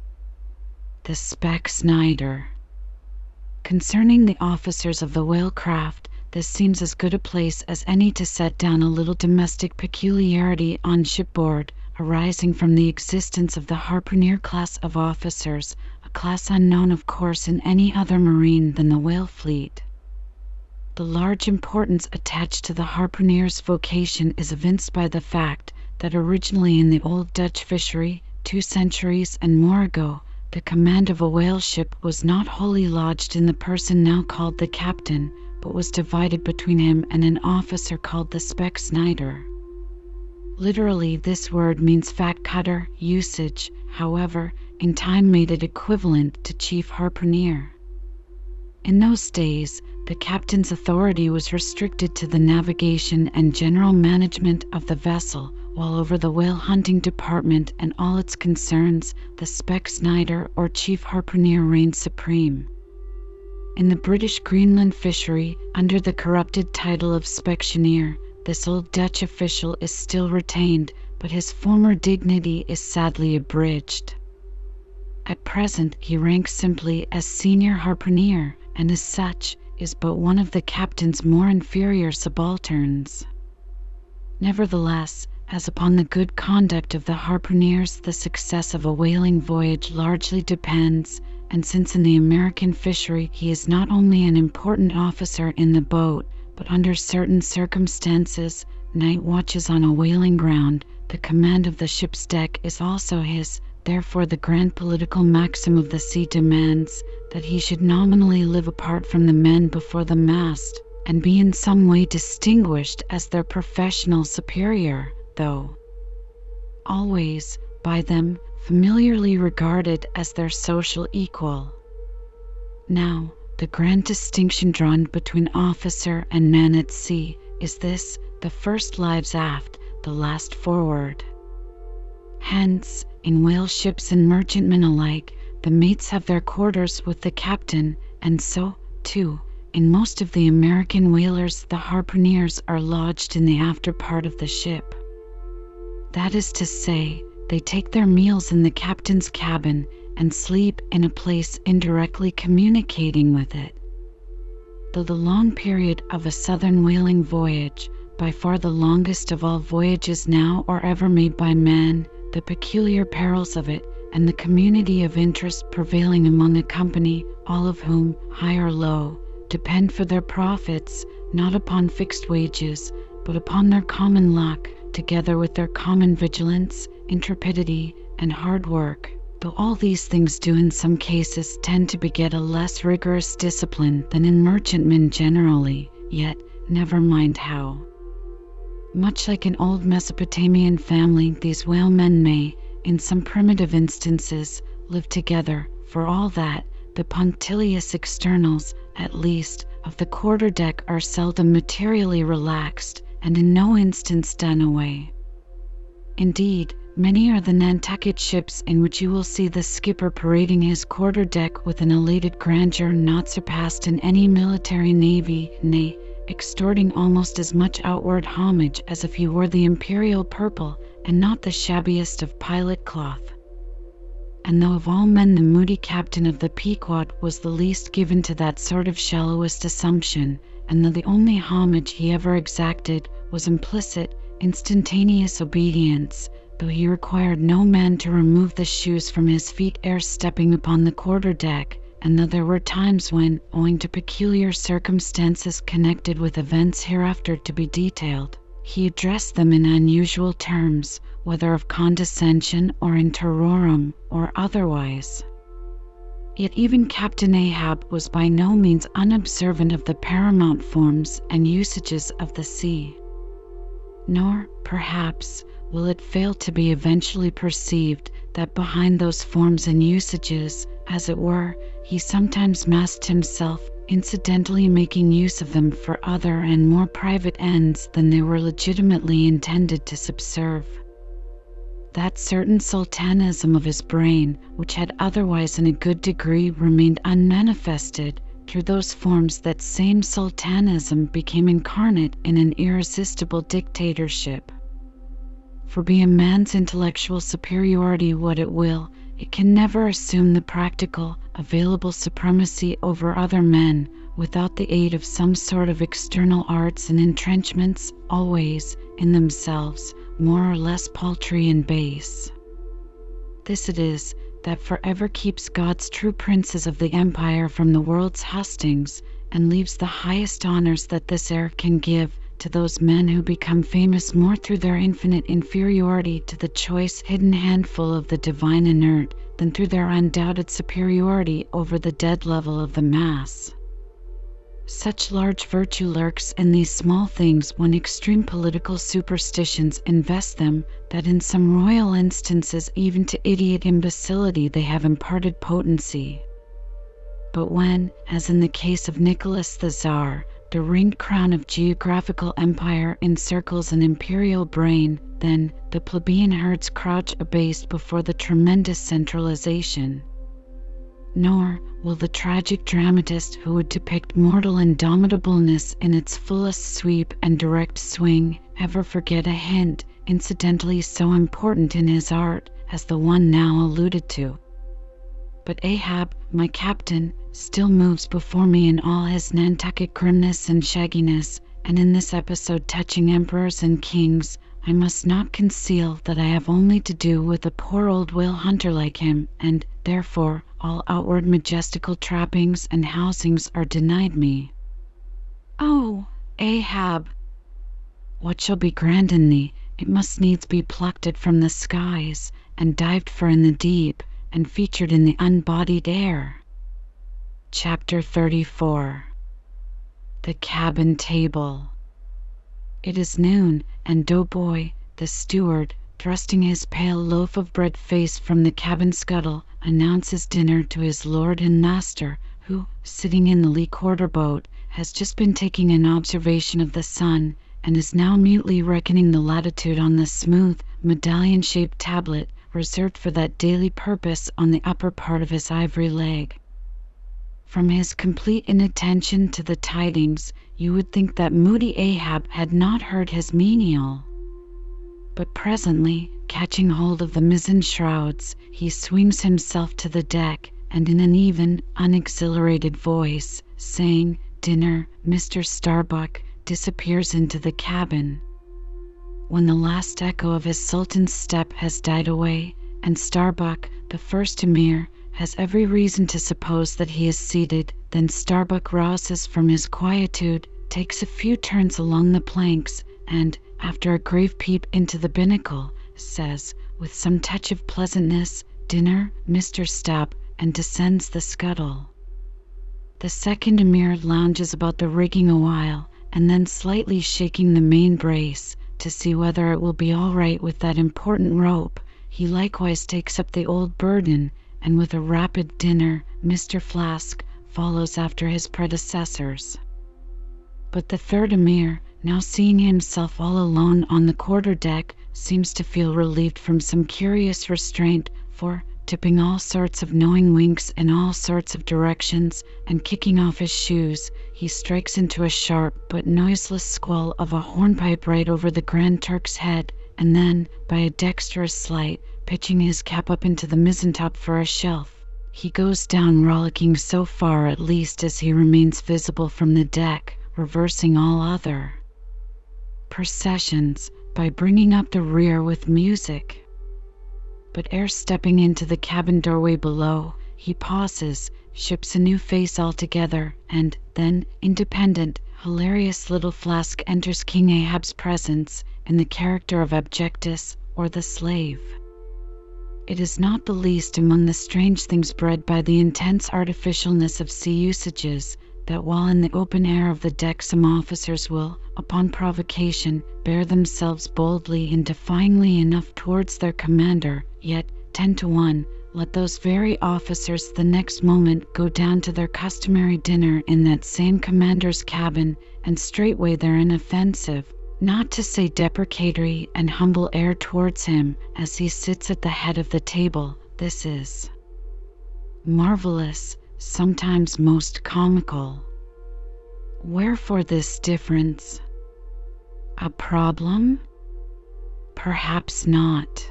The Specksynder Concerning the officers of the whalecraft, this seems as good a place as any to set down a little domestic peculiarity on shipboard, arising from the existence of the harpooner class of officers, a class unknown, of course, in any other marine than the whale fleet. The large importance attached to the harpooner's vocation is evinced by the fact that originally in the old Dutch fishery, two centuries and more ago, the command of a whale ship was not wholly lodged in the person now called the captain, but was divided between him and an officer called the specksynder. Literally, this word means fat cutter. Usage, however, in time made it equivalent to chief harpooner. In those days, the captain's authority was restricted to the navigation and general management of the vessel, while over the whale hunting department and all its concerns, the specksynder or chief harpooner reigned supreme. In the British Greenland fishery, under the corrupted title of Specksioneer, this old Dutch official is still retained, but his former dignity is sadly abridged. At present he ranks simply as senior harpooner, and as such is but one of the captain's more inferior subalterns. Nevertheless, as upon the good conduct of the harpooners the success of a whaling voyage largely depends, and since in the American fishery he is not only an important officer in the boat, but under certain circumstances, night watches on a whaling ground, the command of the ship's deck is also his. Therefore, the grand political maxim of the sea demands that he should nominally live apart from the men before the mast, and be in some way distinguished as their professional superior, though always, by them, familiarly regarded as their social equal. Now, the grand distinction drawn between officer and man at sea is this the first lives aft, the last forward. Hence, in whale ships and merchantmen alike, the mates have their quarters with the captain, and so, too, in most of the American whalers the harpooners are lodged in the after part of the ship. That is to say, they take their meals in the captain's cabin and sleep in a place indirectly communicating with it. Though the long period of a southern whaling voyage, by far the longest of all voyages now or ever made by man, the peculiar perils of it, and the community of interest prevailing among a company, all of whom, high or low, depend for their profits not upon fixed wages, but upon their common luck, together with their common vigilance, intrepidity, and hard work, though all these things do in some cases tend to beget a less rigorous discipline than in merchantmen generally, yet never mind how. Much like an old Mesopotamian family, these whalemen may, in some primitive instances, live together, for all that the punctilious externals, at least, of the quarter deck are seldom materially relaxed, and in no instance done away. Indeed, Many are the Nantucket ships in which you will see the skipper parading his quarter deck with an elated grandeur not surpassed in any military navy, nay, extorting almost as much outward homage as if he wore the imperial purple and not the shabbiest of pilot cloth. And though of all men the moody captain of the Pequod was the least given to that sort of shallowest assumption, and though the only homage he ever exacted was implicit, instantaneous obedience, though he required no man to remove the shoes from his feet ere stepping upon the quarter deck, and though there were times when, owing to peculiar circumstances connected with events hereafter to be detailed, he addressed them in unusual terms, whether of condescension or in terrorem or otherwise. Yet even Captain Ahab was by no means unobservant of the paramount forms and usages of the sea. Nor, perhaps, will it fail to be eventually perceived that behind those forms and usages, as it were, he sometimes masked himself, incidentally making use of them for other and more private ends than they were legitimately intended to subserve that certain sultanism of his brain, which had otherwise in a good degree remained unmanifested, through those forms that same sultanism became incarnate in an irresistible dictatorship. For be a man's intellectual superiority what it will, it can never assume the practical, available supremacy over other men without the aid of some sort of external arts and entrenchments, always, in themselves, more or less paltry and base. This it is that forever keeps God's true princes of the empire from the world's hustings, and leaves the highest honors that this air can give to those men who become famous more through their infinite inferiority to the choice hidden handful of the divine inert than through their undoubted superiority over the dead level of the mass. Such large virtue lurks in these small things when extreme political superstitions invest them, that in some royal instances even to idiot imbecility they have imparted potency. But when, as in the case of Nicholas the Tsar, the ringed crown of geographical empire encircles an imperial brain, then the plebeian herds crouch abased before the tremendous centralization. Nor will the tragic dramatist who would depict mortal indomitableness in its fullest sweep and direct swing ever forget a hint, incidentally so important in his art, as the one now alluded to. But Ahab, my captain, still moves before me in all his Nantucket grimness and shagginess, and in this episode touching emperors and kings, I must not conceal that I have only to do with a poor old whale hunter like him, and, therefore, all outward majestical trappings and housings are denied me. Oh, Ahab! What shall be grand in thee, it must needs be plucked it from the skies, and dived for in the deep, and featured in the unbodied air. Chapter 34 The Cabin Table It is noon, and Doughboy, the steward, thrusting his pale loaf of bread face from the cabin scuttle, announces dinner to his lord and master, who, sitting in the lee quarter boat, has just been taking an observation of the sun, and is now mutely reckoning the latitude on the smooth, medallion shaped tablet reserved for that daily purpose on the upper part of his ivory leg. From his complete inattention to the tidings, you would think that moody Ahab had not heard his menial. But presently, catching hold of the mizzen shrouds, he swings himself to the deck, and in an even, unexhilarated voice, saying, "Dinner, Mr. Starbuck," disappears into the cabin. When the last echo of his sultan's step has died away, and Starbuck, the first Emir, has every reason to suppose that he is seated, then Starbuck rouses from his quietude, takes a few turns along the planks, and after a grave peep into the binnacle, says, with some touch of pleasantness, "Dinner, Mr. Stubb," and descends the scuttle. The second Emir lounges about the rigging awhile, and then slightly shaking the main brace, to see whether it will be all right with that important rope, he likewise takes up the old burden, and with a rapid "Dinner, Mr. Flask," follows after his predecessors. But the third Emir now seeing himself all alone on the quarter deck, seems to feel relieved from some curious restraint, for, tipping all sorts of knowing winks in all sorts of directions, and kicking off his shoes, he strikes into a sharp but noiseless squall of a hornpipe right over the Grand Turk's head, and then, by a dexterous sleight, pitching his cap up into the mizzentop for a shelf, he goes down rollicking so far at least as he remains visible from the deck, reversing all other processions by bringing up the rear with music. But ere stepping into the cabin doorway below, he pauses, ships a new face altogether, and then, independent, hilarious little Flask enters King Ahab's presence in the character of Abjectus, or the slave. It is not the least among the strange things bred by the intense artificialness of sea usages that while in the open air of the deck some officers will, upon provocation, bear themselves boldly and defyingly enough towards their commander, yet, ten to one, let those very officers the next moment go down to their customary dinner in that same commander's cabin, and straightway their inoffensive, not to say deprecatory and humble air towards him as he sits at the head of the table. This is marvelous, sometimes most comical. Wherefore this difference? A problem? Perhaps not.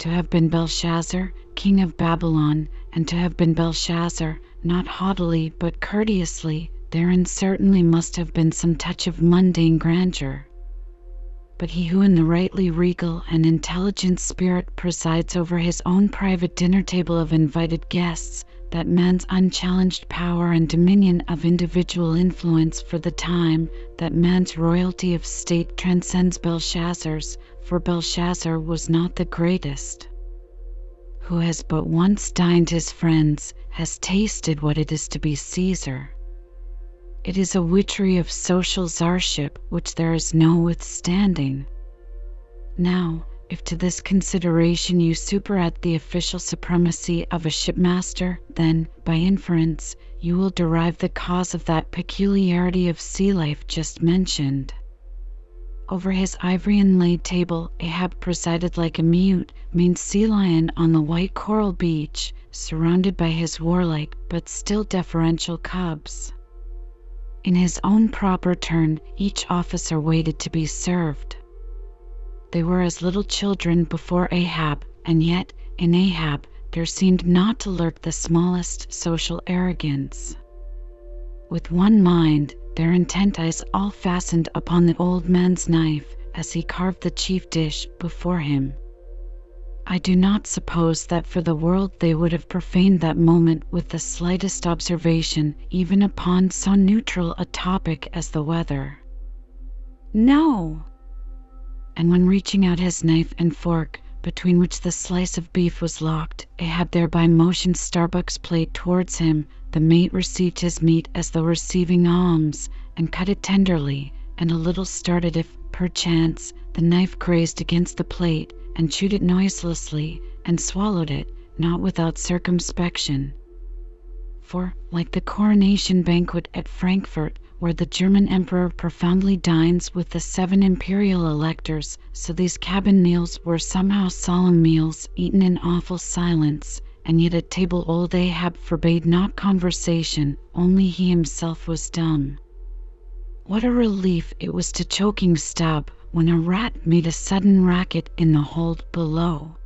To have been Belshazzar, king of Babylon, and to have been Belshazzar, not haughtily but courteously, therein certainly must have been some touch of mundane grandeur. But he who in the rightly regal and intelligent spirit presides over his own private dinner table of invited guests, that man's unchallenged power and dominion of individual influence for the time, that man's royalty of state transcends Belshazzar's, for Belshazzar was not the greatest. Who has but once dined his friends has tasted what it is to be Caesar. It is a witchery of social czarship which there is no withstanding. Now, if to this consideration you superadd the official supremacy of a shipmaster, then, by inference, you will derive the cause of that peculiarity of sea life just mentioned. Over his ivory inlaid table Ahab presided like a mute, mean sea lion on the white coral beach, surrounded by his warlike but still deferential cubs. In his own proper turn, each officer waited to be served. They were as little children before Ahab, and yet in Ahab there seemed not to lurk the smallest social arrogance. With one mind, their intent eyes all fastened upon the old man's knife as he carved the chief dish before him. I do not suppose that for the world they would have profaned that moment with the slightest observation even upon so neutral a topic as the weather. No! and when reaching out his knife and fork, between which the slice of beef was locked, Ahab thereby motioned Starbuck's plate towards him. The mate received his meat as though receiving alms, and cut it tenderly, and a little started if, perchance, the knife grazed against the plate, and chewed it noiselessly, and swallowed it, not without circumspection. For, like the coronation banquet at Frankfurt, where the German Emperor profoundly dines with the seven imperial electors, so these cabin meals were somehow solemn meals, eaten in awful silence, and yet at table old Ahab forbade not conversation, only he himself was dumb. What a relief it was to choking Stubb when a rat made a sudden racket in the hold below.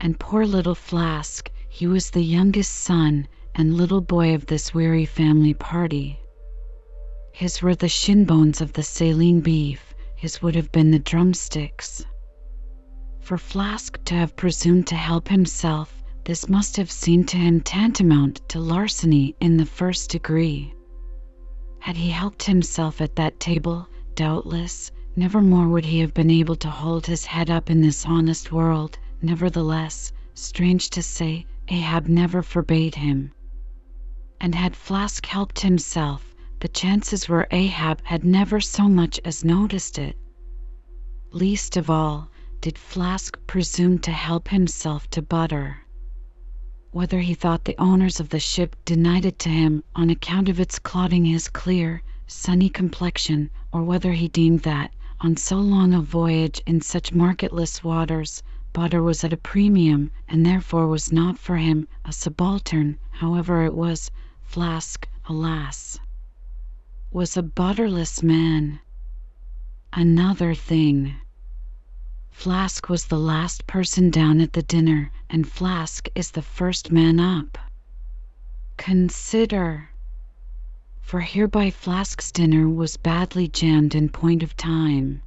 And poor little Flask, he was the youngest son and little boy of this weary family party. His were the shin bones of the saline beef, his would have been the drumsticks. For Flask to have presumed to help himself, this must have seemed to him tantamount to larceny in the first degree. Had he helped himself at that table, doubtless, never more would he have been able to hold his head up in this honest world. Nevertheless, strange to say, Ahab never forbade him. And had Flask helped himself, the chances were Ahab had never so much as noticed it. Least of all did Flask presume to help himself to butter. Whether he thought the owners of the ship denied it to him on account of its clouding his clear, sunny complexion, or whether he deemed that, on so long a voyage in such marketless waters, butter was at a premium, and therefore was not for him a subaltern, however it was, Flask, alas! was a butterless man. Another thing. Flask was the last person down at the dinner, and Flask is the first man up. Consider. For hereby Flask's dinner was badly jammed in point of time.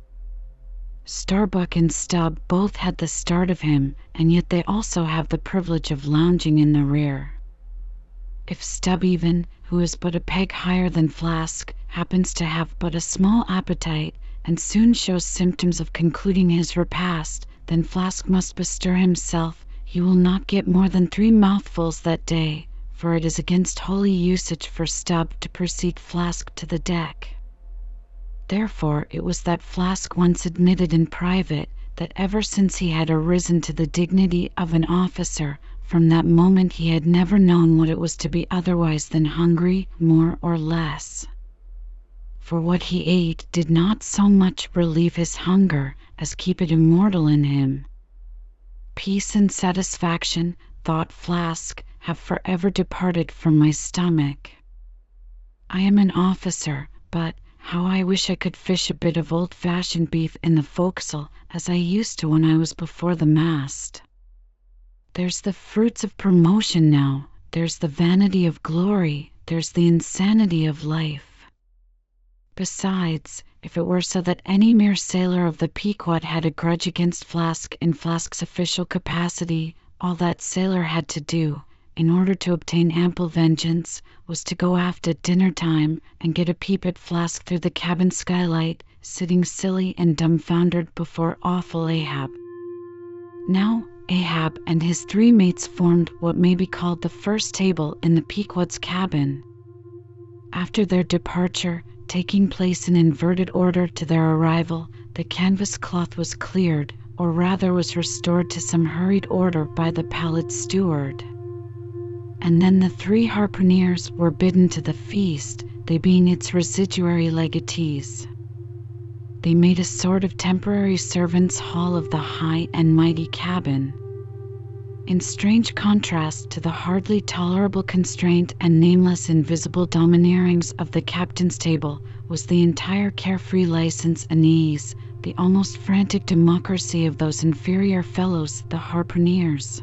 Starbuck and Stubb both had the start of him, and yet they also have the privilege of lounging in the rear. If Stubb even, who is but a peg higher than Flask, happens to have but a small appetite, and soon shows symptoms of concluding his repast, then Flask must bestir himself; he will not get more than three mouthfuls that day, for it is against holy usage for Stubb to precede Flask to the deck. Therefore it was that Flask once admitted in private that ever since he had arisen to the dignity of an officer, from that moment he had never known what it was to be otherwise than hungry, more or less. For what he ate did not so much relieve his hunger as keep it immortal in him. Peace and satisfaction, thought Flask, have forever departed from my stomach. I am an officer, but how I wish I could fish a bit of old fashioned beef in the forecastle as I used to when I was before the mast. There's the fruits of promotion now, there's the vanity of glory, there's the insanity of life. Besides, if it were so that any mere sailor of the Pequod had a grudge against Flask in Flask's official capacity, all that sailor had to do in order to obtain ample vengeance, was to go aft at dinner time and get a peep at Flask through the cabin skylight, sitting silly and dumbfoundered before awful Ahab. Now Ahab and his three mates formed what may be called the first table in the Pequod's cabin. After their departure, taking place in inverted order to their arrival, the canvas cloth was cleared, or rather was restored to some hurried order by the pallid steward and then the three harpooneers were bidden to the feast, they being its residuary legatees. They made a sort of temporary servants' hall of the high and mighty cabin. In strange contrast to the hardly tolerable constraint and nameless invisible domineerings of the captain's table was the entire carefree license and ease, the almost frantic democracy of those inferior fellows, the harpooneers.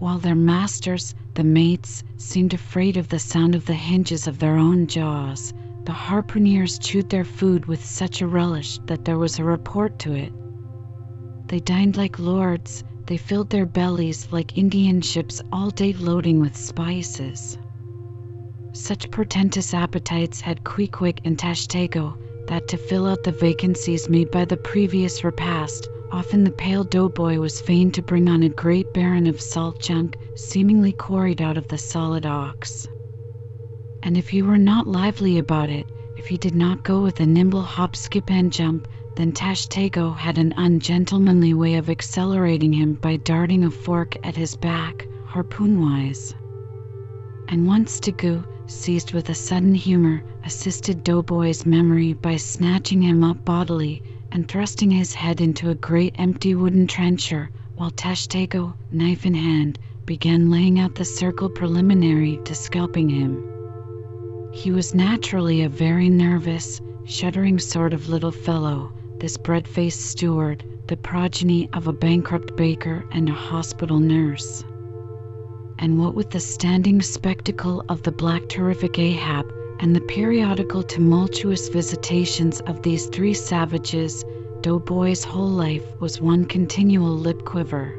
While their masters, the mates seemed afraid of the sound of the hinges of their own jaws. The harpooneers chewed their food with such a relish that there was a report to it. They dined like lords, they filled their bellies like Indian ships all day loading with spices. Such portentous appetites had Queequeg and Tashtego that to fill out the vacancies made by the previous repast, Often the pale doughboy was fain to bring on a great baron of salt junk, seemingly quarried out of the solid ox. And if he were not lively about it, if he did not go with a nimble hop, skip, and jump, then Tashtego had an ungentlemanly way of accelerating him by darting a fork at his back, harpoon-wise. And once Daggoo, seized with a sudden humor, assisted Doughboy's memory by snatching him up bodily and thrusting his head into a great empty wooden trencher, while Tashtego, knife in hand, began laying out the circle preliminary to scalping him. He was naturally a very nervous, shuddering sort of little fellow, this bread faced steward, the progeny of a bankrupt baker and a hospital nurse. And what with the standing spectacle of the black terrific Ahab and the periodical tumultuous visitations of these three savages, Doughboy's whole life was one continual lip quiver.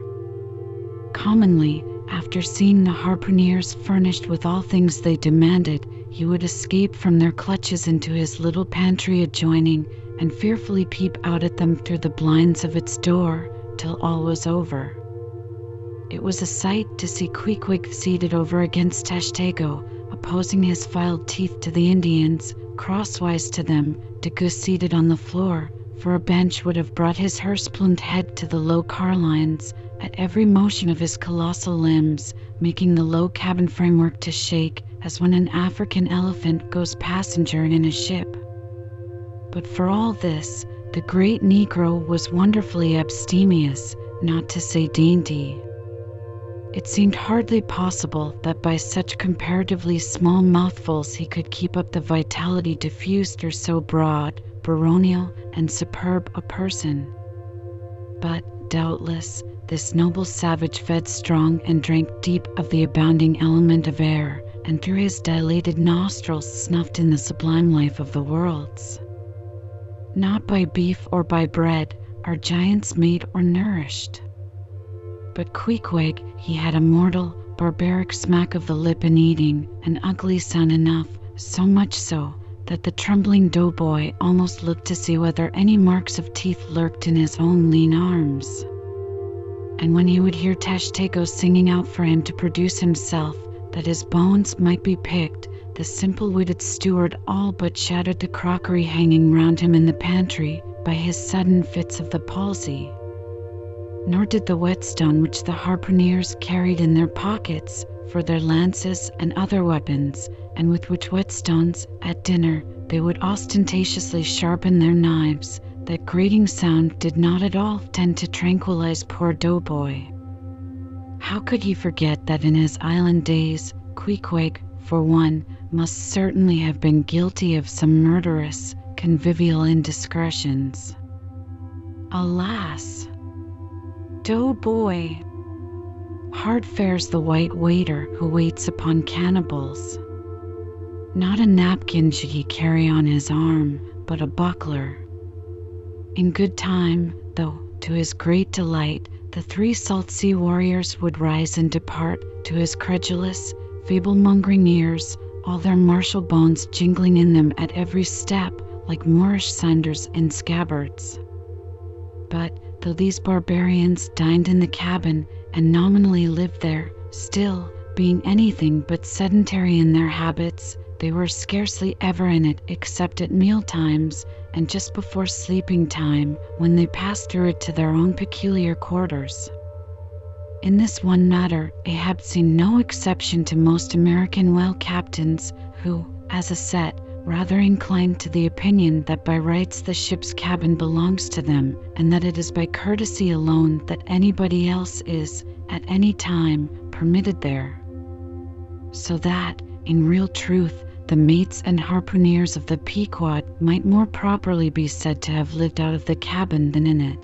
Commonly, after seeing the harpooneers furnished with all things they demanded, he would escape from their clutches into his little pantry adjoining and fearfully peep out at them through the blinds of its door till all was over. It was a sight to see Queequeg seated over against Tashtego, opposing his filed teeth to the Indians, crosswise to them, Daggoo seated on the floor, for a bench would have brought his hearse-plumed head to the low carlines at every motion of his colossal limbs, making the low cabin framework to shake as when an African elephant goes passenger in a ship. But for all this, the great Negro was wonderfully abstemious, not to say dainty. It seemed hardly possible that by such comparatively small mouthfuls he could keep up the vitality diffused through so broad, baronial, and superb a person. But, doubtless, this noble savage fed strong and drank deep of the abounding element of air, and through his dilated nostrils snuffed in the sublime life of the worlds. Not by beef or by bread are giants made or nourished. But Queequeg, he had a mortal, barbaric smack of the lip in eating, an ugly sound enough, so much so that the trembling doughboy almost looked to see whether any marks of teeth lurked in his own lean arms. And when he would hear Tashtego singing out for him to produce himself, that his bones might be picked, the simple-witted steward all but shattered the crockery hanging round him in the pantry by his sudden fits of the palsy. Nor did the whetstone which the harpooneers carried in their pockets for their lances and other weapons, and with which whetstones, at dinner, they would ostentatiously sharpen their knives, that grating sound did not at all tend to tranquilize poor Doughboy. How could he forget that in his island days, Queequeg, for one, must certainly have been guilty of some murderous, convivial indiscretions? Alas! Doughboy! Hard fares the white waiter who waits upon cannibals. Not a napkin should he carry on his arm, but a buckler. In good time, though, to his great delight, the three salt sea warriors would rise and depart, to his credulous, feeble mongering ears, all their martial bones jingling in them at every step like Moorish sanders in scabbards. But though these barbarians dined in the cabin and nominally lived there, still, being anything but sedentary in their habits, they were scarcely ever in it except at meal times and just before sleeping time, when they passed through it to their own peculiar quarters. In this one matter, Ahab seemed no exception to most American whale captains, who, as a set, rather inclined to the opinion that by rights the ship's cabin belongs to them, and that it is by courtesy alone that anybody else is, at any time, permitted there. So that, in real truth, the mates and harpooneers of the Pequod might more properly be said to have lived out of the cabin than in it.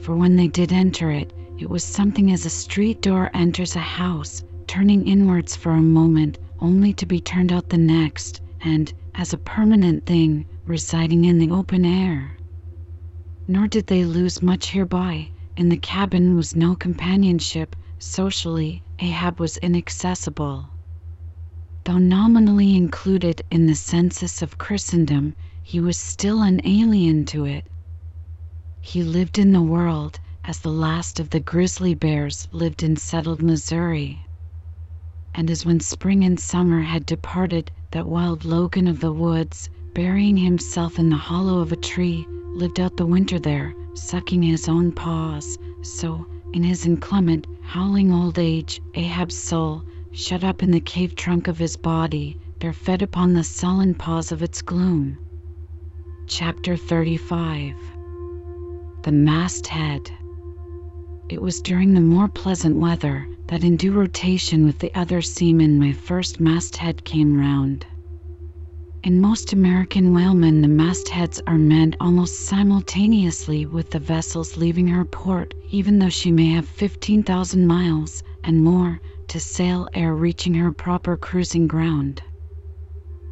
For when they did enter it, it was something as a street door enters a house, turning inwards for a moment, only to be turned out the next, and, as a permanent thing, residing in the open air. Nor did they lose much hereby. In the cabin was no companionship. Socially, Ahab was inaccessible. Though nominally included in the census of Christendom, he was still an alien to it. He lived in the world as the last of the grizzly bears lived in settled Missouri. And as when spring and summer had departed, that wild Logan of the woods, burying himself in the hollow of a tree, lived out the winter there, sucking his own paws, so, in his inclement, howling old age, Ahab's soul shut up in the cave trunk of his body, there fed upon the sullen paws of its gloom. Chapter 35 The Masthead It was during the more pleasant weather that, in due rotation with the other seamen, my first masthead came round. In most American whalemen, the mastheads are manned almost simultaneously with the vessel's leaving her port, even though she may have 15,000 miles and more to sail ere reaching her proper cruising ground.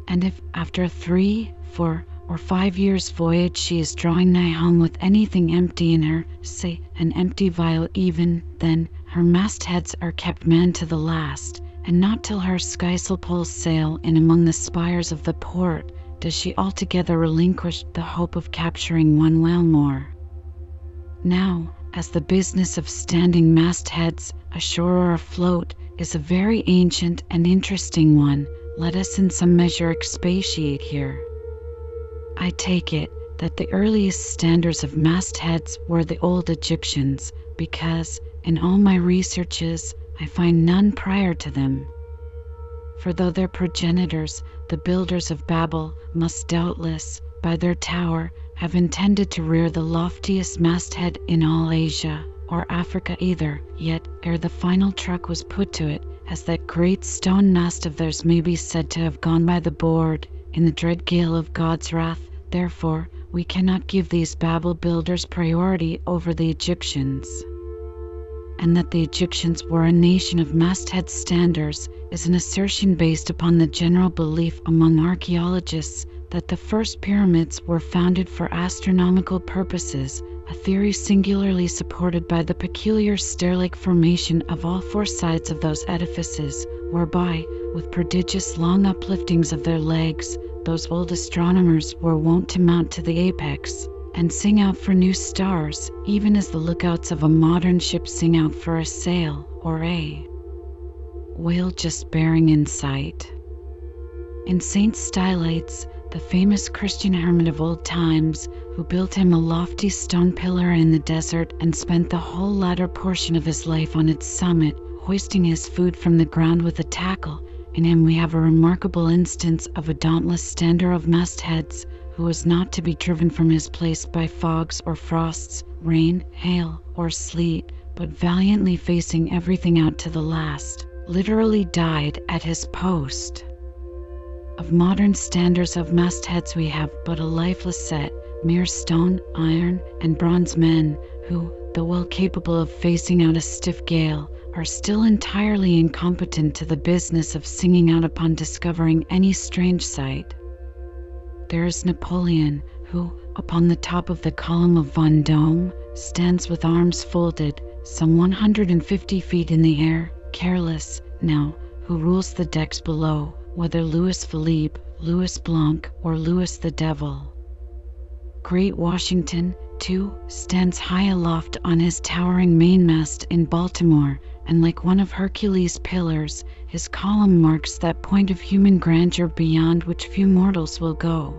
And if after a three, four, or five years' voyage she is drawing nigh home with anything empty in her, say an empty vial even, then her mastheads are kept manned to the last, and not till her skysail poles sail in among the spires of the port does she altogether relinquish the hope of capturing one whale more. Now, as the business of standing mastheads, ashore or afloat, is a very ancient and interesting one. Let us in some measure expatiate here. I take it that the earliest standers of mastheads were the old Egyptians, because in all my researches I find none prior to them. For though their progenitors, the builders of Babel, must doubtless, by their tower, have intended to rear the loftiest masthead in all Asia, or Africa either, yet, ere the final truck was put to it, as that great stone mast of theirs may be said to have gone by the board in the dread gale of God's wrath, therefore we cannot give these Babel builders priority over the Egyptians. And that the Egyptians were a nation of masthead standers is an assertion based upon the general belief among archaeologists that the first pyramids were founded for astronomical purposes a theory singularly supported by the peculiar stair-like formation of all four sides of those edifices, whereby, with prodigious long upliftings of their legs, those old astronomers were wont to mount to the apex, and sing out for new stars, even as the lookouts of a modern ship sing out for a sail or a whale just bearing in sight. In St. Stylites, the famous Christian hermit of old times, who built him a lofty stone pillar in the desert and spent the whole latter portion of his life on its summit, hoisting his food from the ground with a tackle, in him we have a remarkable instance of a dauntless stander of mastheads, who was not to be driven from his place by fogs or frosts, rain, hail, or sleet, but valiantly facing everything out to the last, literally died at his post. Of modern standards of mastheads we have but a lifeless set, mere stone, iron, and bronze men, who, though well capable of facing out a stiff gale, are still entirely incompetent to the business of singing out upon discovering any strange sight. There is Napoleon, who, upon the top of the column of Vendôme, stands with arms folded, some 150 feet in the air, careless, now, who rules the decks below, whether Louis Philippe, Louis Blanc, or Louis the Devil. Great Washington, too, stands high aloft on his towering mainmast in Baltimore, and like one of Hercules' pillars, his column marks that point of human grandeur beyond which few mortals will go.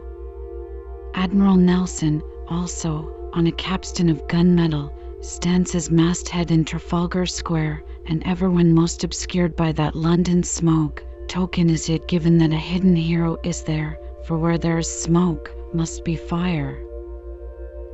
Admiral Nelson, also, on a capstan of gunmetal, stands his masthead in Trafalgar Square, and ever when most obscured by that London smoke, token is it given that a hidden hero is there, for where there is smoke must be fire.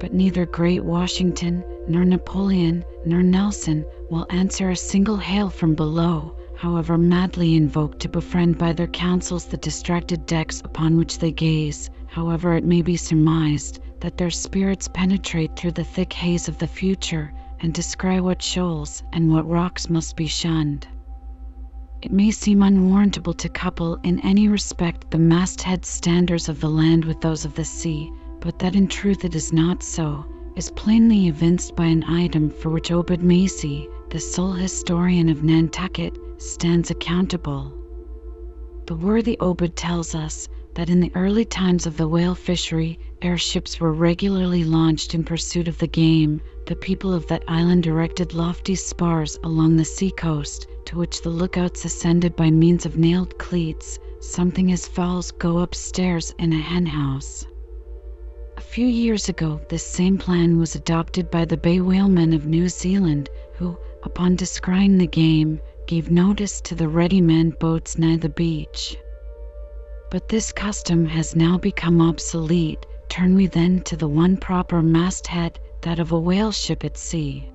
But neither great Washington, nor Napoleon, nor Nelson will answer a single hail from below, however madly invoked to befriend by their counsels the distracted decks upon which they gaze, however it may be surmised that their spirits penetrate through the thick haze of the future and descry what shoals and what rocks must be shunned. It may seem unwarrantable to couple in any respect the masthead standards of the land with those of the sea, but that in truth it is not so, is plainly evinced by an item for which Obed Macy, the sole historian of Nantucket, stands accountable. The worthy Obed tells us that in the early times of the whale fishery, ere ships were regularly launched in pursuit of the game. The people of that island erected lofty spars along the sea coast to which the lookouts ascended by means of nailed cleats, something as fowls go upstairs in a henhouse. A few years ago this same plan was adopted by the bay whalemen of New Zealand, who, upon descrying the game, gave notice to the ready-manned boats nigh the beach. But this custom has now become obsolete. Turn we then to the one proper masthead, that of a whale ship at sea.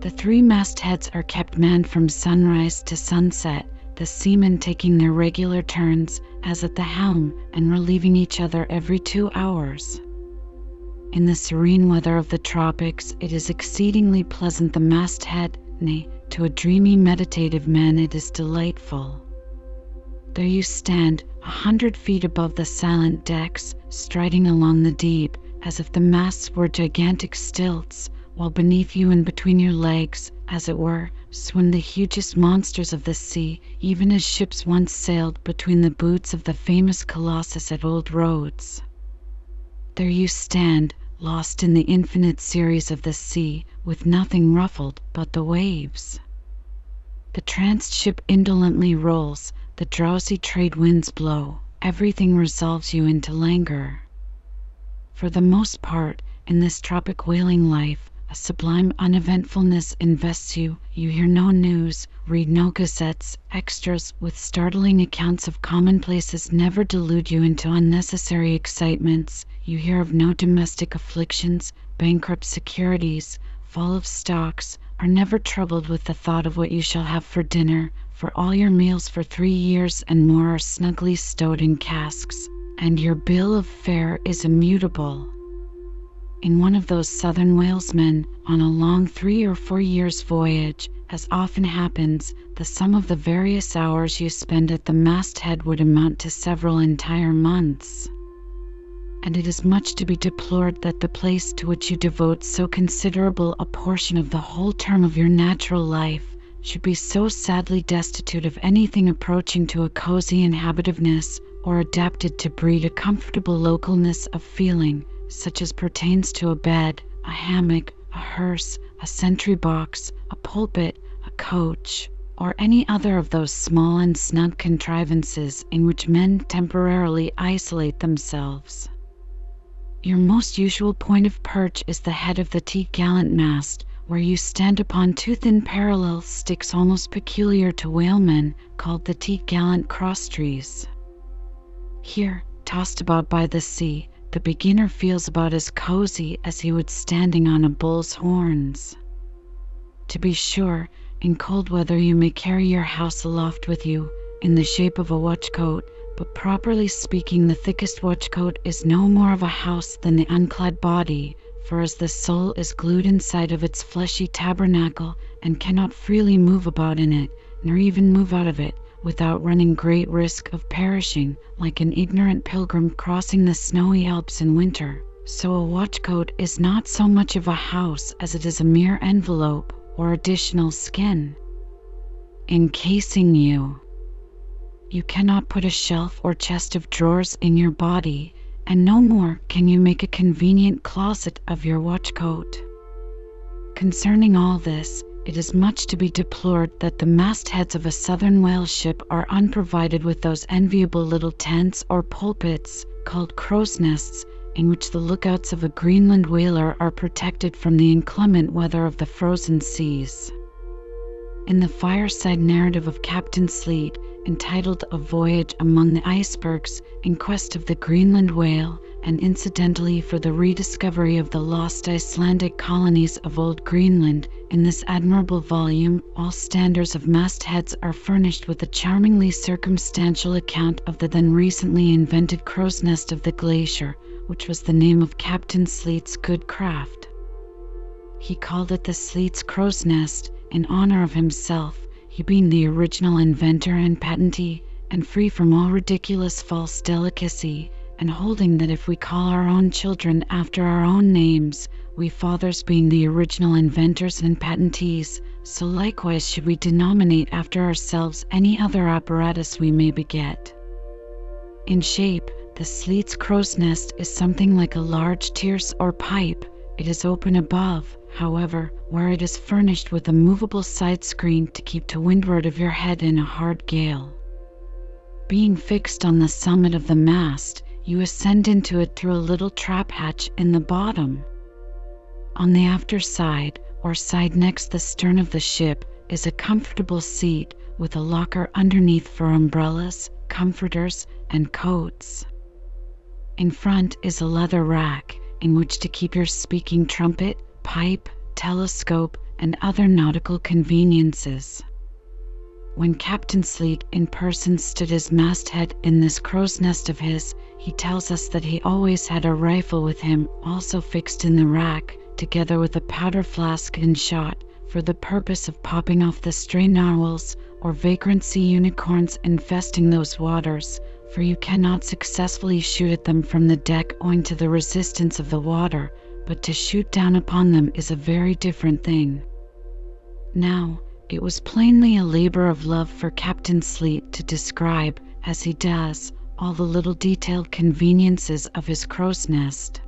The three mastheads are kept manned from sunrise to sunset, the seamen taking their regular turns, as at the helm, and relieving each other every two hours. In the serene weather of the tropics, it is exceedingly pleasant the masthead, nay, to a dreamy, meditative man it is delightful. There you stand, a hundred feet above the silent decks, striding along the deep, as if the masts were gigantic stilts, while beneath you and between your legs, as it were, swim the hugest monsters of the sea, even as ships once sailed between the boots of the famous Colossus at Old Rhodes. There you stand, lost in the infinite series of the sea, with nothing ruffled but the waves. The tranced ship indolently rolls, the drowsy trade winds blow, everything resolves you into languor. For the most part, in this tropic whaling life, a sublime uneventfulness invests you. You hear no news, read no gazettes, extras with startling accounts of commonplaces never delude you into unnecessary excitements. You hear of no domestic afflictions, bankrupt securities, fall of stocks, are never troubled with the thought of what you shall have for dinner, for all your meals for three years and more are snugly stowed in casks, and your bill of fare is immutable in one of those southern whalesmen on a long three or four years' voyage, as often happens, the sum of the various hours you spend at the masthead would amount to several entire months. And it is much to be deplored that the place to which you devote so considerable a portion of the whole term of your natural life should be so sadly destitute of anything approaching to a cozy inhabitiveness or adapted to breed a comfortable localness of feeling, such as pertains to a bed, a hammock, a hearse, a sentry box, a pulpit, a coach, or any other of those small and snug contrivances in which men temporarily isolate themselves. Your most usual point of perch is the head of the T-gallant mast, where you stand upon two thin parallel sticks almost peculiar to whalemen, called the T-gallant crosstrees. Here, tossed about by the sea, the beginner feels about as cozy as he would standing on a bull's horns. To be sure, in cold weather you may carry your house aloft with you, in the shape of a watchcoat, but properly speaking, the thickest watchcoat is no more of a house than the unclad body, for as the soul is glued inside of its fleshy tabernacle, and cannot freely move about in it, nor even move out of it, without running great risk of perishing, like an ignorant pilgrim crossing the snowy Alps in winter, so a watchcoat is not so much of a house as it is a mere envelope or additional skin encasing you. You cannot put a shelf or chest of drawers in your body, and no more can you make a convenient closet of your watchcoat. Concerning all this, it is much to be deplored that the mastheads of a southern whale ship are unprovided with those enviable little tents or pulpits, called crow's nests, in which the lookouts of a Greenland whaler are protected from the inclement weather of the frozen seas. In the fireside narrative of Captain Sleet, entitled A Voyage Among the Icebergs in Quest of the Greenland Whale, and incidentally for the rediscovery of the lost Icelandic colonies of Old Greenland, in this admirable volume all standers of mastheads are furnished with a charmingly circumstantial account of the then recently invented crow's nest of the glacier, which was the name of Captain Sleet's good craft. He called it the Sleet's crow's nest in honor of himself, he being the original inventor and patentee, and free from all ridiculous false delicacy, and holding that if we call our own children after our own names, we fathers being the original inventors and patentees, so likewise should we denominate after ourselves any other apparatus we may beget. In shape, the Sleet's crow's nest is something like a large tierce or pipe. It is open above, however, where it is furnished with a movable side screen to keep to windward of your head in a hard gale. Being fixed on the summit of the mast, you ascend into it through a little trap hatch in the bottom. On the after side, or side next the stern of the ship, is a comfortable seat with a locker underneath for umbrellas, comforters, and coats. In front is a leather rack in which to keep your speaking trumpet, pipe, telescope, and other nautical conveniences. When Captain Sleet in person stood his masthead in this crow's nest of his, he tells us that he always had a rifle with him, also fixed in the rack, together with a powder flask and shot, for the purpose of popping off the stray narwhals or vagrant sea unicorns infesting those waters, for you cannot successfully shoot at them from the deck owing to the resistance of the water, but to shoot down upon them is a very different thing. Now, it was plainly a labor of love for Captain Sleet to describe, as he does, all the little detailed conveniences of his crow's nest.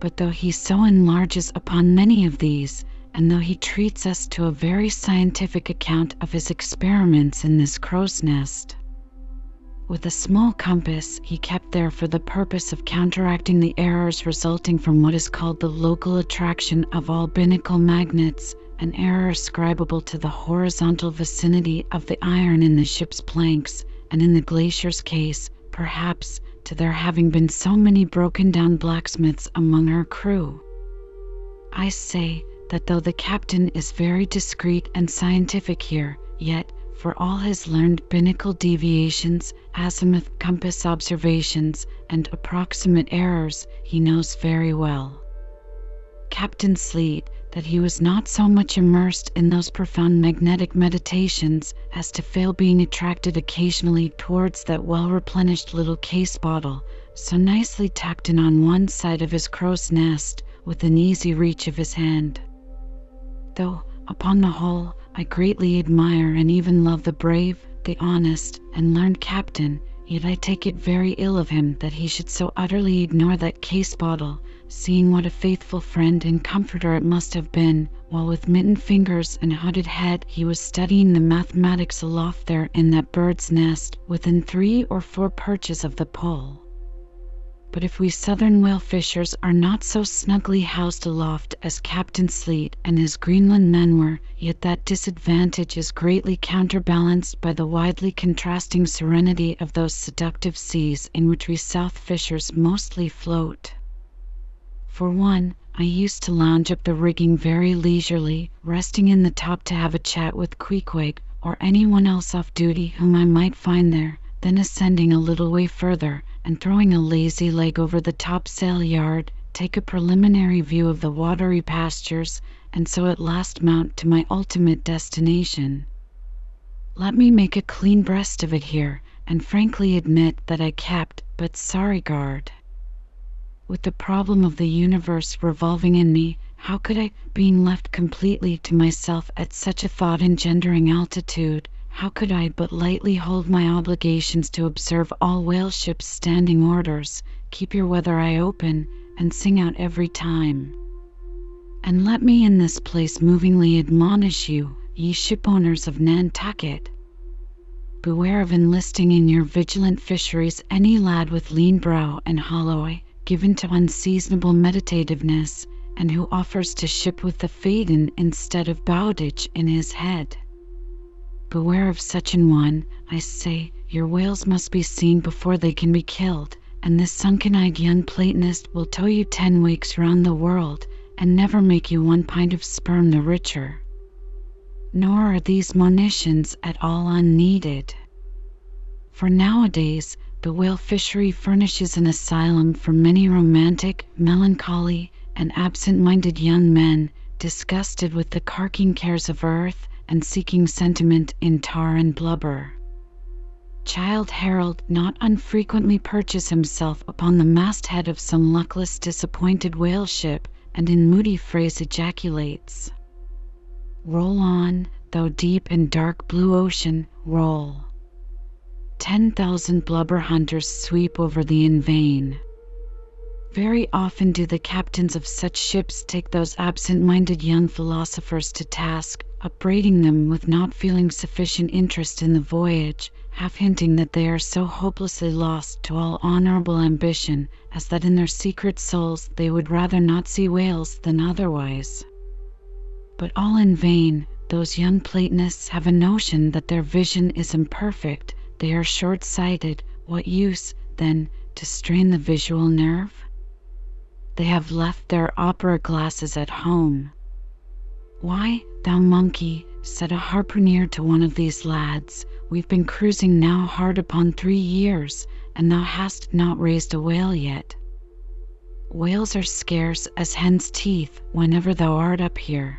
But though he so enlarges upon many of these, and though he treats us to a very scientific account of his experiments in this crow's nest, with a small compass he kept there for the purpose of counteracting the errors resulting from what is called the local attraction of all binnacle magnets, an error ascribable to the horizontal vicinity of the iron in the ship's planks, and in the glacier's case, perhaps, to there having been so many broken down blacksmiths among her crew. I say that though the captain is very discreet and scientific here, yet for all his learned binnacle deviations, azimuth compass observations, and approximate errors, he knows very well. Captain Sleet, that he was not so much immersed in those profound magnetic meditations as to fail being attracted occasionally towards that well replenished little case bottle, so nicely tucked in on one side of his crow's nest, within easy reach of his hand. Though, upon the whole, I greatly admire and even love the brave, the honest, and learned captain, yet I take it very ill of him that he should so utterly ignore that case bottle, seeing what a faithful friend and comforter it must have been, while with mittened fingers and hooded head he was studying the mathematics aloft there in that bird's nest, within three or four perches of the pole. But if we southern whale fishers are not so snugly housed aloft as Captain Sleet and his Greenland men were, yet that disadvantage is greatly counterbalanced by the widely contrasting serenity of those seductive seas in which we south fishers mostly float. For one, I used to lounge up the rigging very leisurely, resting in the top to have a chat with Queequeg or any one else off duty whom I might find there, then ascending a little way further and throwing a lazy leg over the topsail yard, take a preliminary view of the watery pastures, and so at last mount to my ultimate destination. Let me make a clean breast of it here, and frankly admit that I kept but sorry guard. With the problem of the universe revolving in me, how could I, being left completely to myself at such a thought engendering altitude, how could I but lightly hold my obligations to observe all whale ships' standing orders, keep your weather eye open, and sing out every time? And let me in this place movingly admonish you, ye shipowners of Nantucket. Beware of enlisting in your vigilant fisheries any lad with lean brow and hollow eye, given to unseasonable meditativeness, and who offers to ship with the Phaedon instead of Bowditch in his head. Beware of such an one, I say; your whales must be seen before they can be killed, and this sunken-eyed young Platonist will tow you ten weeks round the world, and never make you one pint of sperm the richer. Nor are these monitions at all unneeded. For nowadays the whale fishery furnishes an asylum for many romantic, melancholy, and absent-minded young men, disgusted with the carking cares of earth and seeking sentiment in tar and blubber. Childe Harold not unfrequently perches himself upon the masthead of some luckless, disappointed whale ship, and in moody phrase ejaculates: "Roll on, thou deep and dark blue ocean, roll! Ten thousand blubber hunters sweep over thee in vain." Very often do the captains of such ships take those absent-minded young philosophers to task, upbraiding them with not feeling sufficient interest in the voyage, half hinting that they are so hopelessly lost to all honorable ambition as that in their secret souls they would rather not see whales than otherwise. But all in vain; those young Platonists have a notion that their vision is imperfect, they are short-sighted; what use, then, to strain the visual nerve? They have left their opera glasses at home. "Why, thou monkey," said a harpooner to one of these lads, "we've been cruising now hard upon three years, and thou hast not raised a whale yet. Whales are scarce as hen's teeth whenever thou art up here."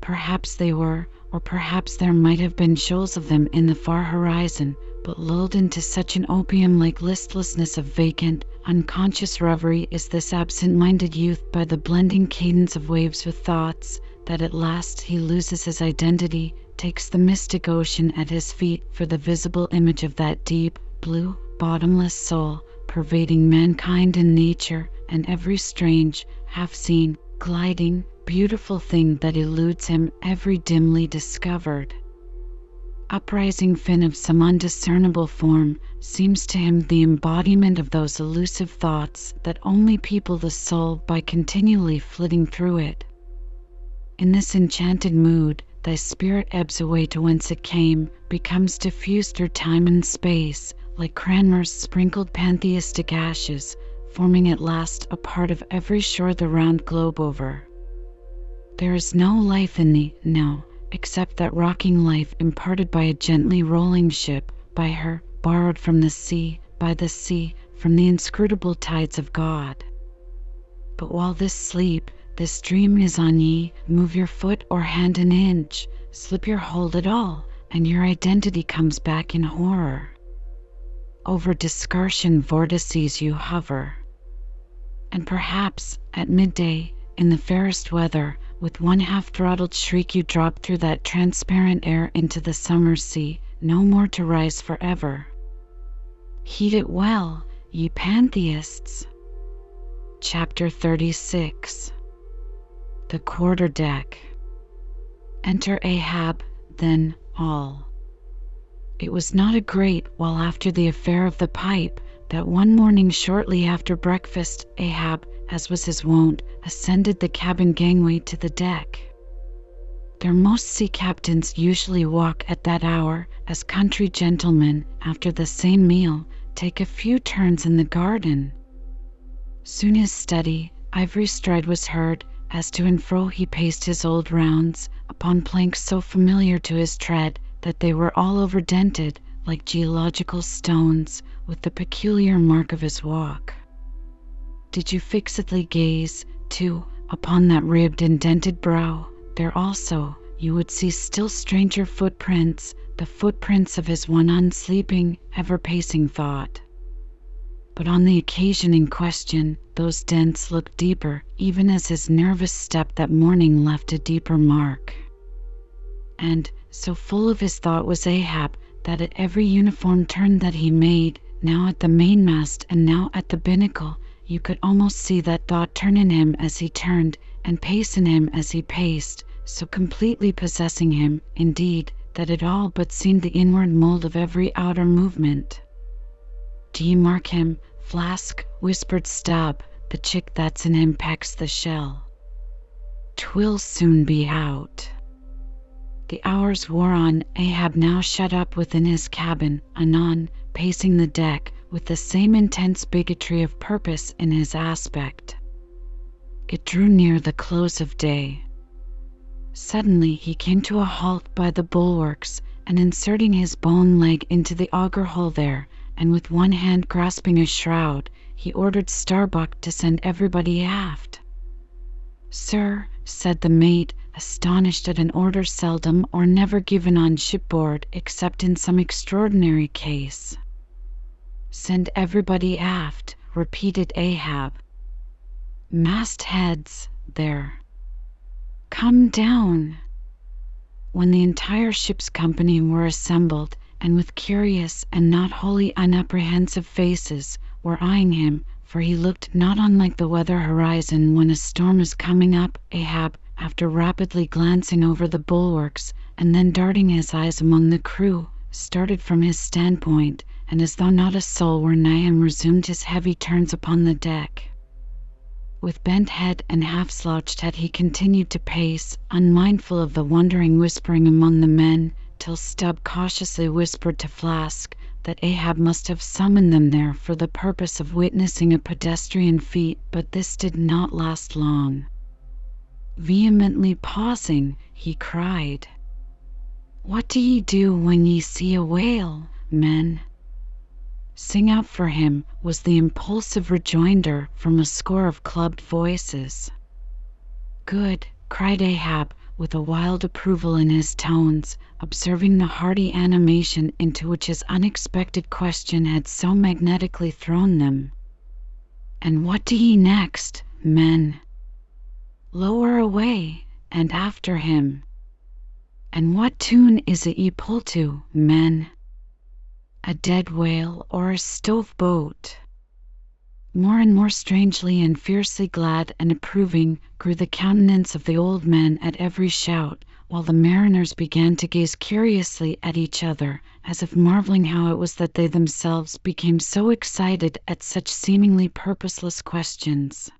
Perhaps they were, or perhaps there might have been shoals of them in the far horizon but lulled into such an opium-like listlessness of vacant, unconscious reverie is this absent-minded youth by the blending cadence of waves with thoughts, that at last he loses his identity, takes the mystic ocean at his feet for the visible image of that deep, blue, bottomless soul, pervading mankind and nature, and every strange, half-seen, gliding, beautiful thing that eludes him, every dimly discovered uprising fin of some undiscernible form, seems to him the embodiment of those elusive thoughts that only people the soul by continually flitting through it. In this enchanted mood, thy spirit ebbs away to whence it came, becomes diffused through time and space, like Cranmer's sprinkled pantheistic ashes, forming at last a part of every shore the round globe over. There is no life in thee, no except that rocking life imparted by a gently rolling ship, by her, borrowed from the sea, by the sea, from the inscrutable tides of God. But while this sleep, this dream is on ye, move your foot or hand an inch, slip your hold at all, and your identity comes back in horror. over Descartian vortices you hover. And perhaps at midday, in the fairest weather, with one half throttled shriek you drop through that transparent air into the summer sea, no more to rise forever. Heed it well, ye pantheists. Chapter 36 The Quarter Deck Enter Ahab, then all. It was not a great while after the affair of the pipe that one morning shortly after breakfast Ahab, as was his wont, ascended the cabin gangway to the deck. There most sea captains usually walk at that hour, as country gentlemen, after the same meal, take a few turns in the garden. Soon his steady, ivory stride was heard, as to and fro he paced his old rounds, upon planks so familiar to his tread that they were all over dented, like geological stones, with the peculiar mark of his walk. Did you fixedly gaze, too, upon that ribbed and dented brow, there also you would see still stranger footprints, the footprints of his one unsleeping, ever pacing thought. But on the occasion in question, those dents looked deeper, even as his nervous step that morning left a deeper mark. And, so full of his thought was Ahab, that at every uniform turn that he made, now at the mainmast and now at the binnacle, you could almost see that thought turn in him as he turned, and pace in him as he paced, so completely possessing him, indeed, that it all but seemed the inward mould of every outer movement. "Do you mark him, Flask?" whispered Stubb. "The chick that's in him pecks the shell. 'Twill soon be out." The hours wore on. Ahab now shut up within his cabin, anon pacing the deck, with the same intense bigotry of purpose in his aspect. It drew near the close of day. Suddenly he came to a halt by the bulwarks, and inserting his bone leg into the auger hole there, and with one hand grasping a shroud, he ordered Starbuck to send everybody aft. "Sir," said the mate, astonished at an order seldom or never given on shipboard except in some extraordinary case. "Send everybody aft," repeated Ahab. "Mastheads, there. Come down." When the entire ship's company were assembled, and with curious and not wholly unapprehensive faces were eyeing him for he looked not unlike the weather horizon when a storm is coming up. Ahab, after rapidly glancing over the bulwarks, and then darting his eyes among the crew, started from his standpoint, and as though not a soul were nigh him resumed his heavy turns upon the deck. With bent head and half slouched hat he continued to pace, unmindful of the wondering whispering among the men, till Stubb cautiously whispered to Flask that Ahab must have summoned them there for the purpose of witnessing a pedestrian feat, but this did not last long. Vehemently pausing, he cried: "What do ye do when ye see a whale, men?" "Sing out for him," was the impulsive rejoinder from a score of clubbed voices. "Good!" cried Ahab with a wild approval in his tones, observing the hearty animation into which his unexpected question had so magnetically thrown them. "And what do ye next, men?" "Lower away, and after him." "And what tune is it ye pull to, men?" "A dead whale or a stove boat?" More and more strangely and fiercely glad and approving grew the countenance of the old man at every shout, while the mariners began to gaze curiously at each other, as if marveling how it was that they themselves became so excited at such seemingly purposeless questions.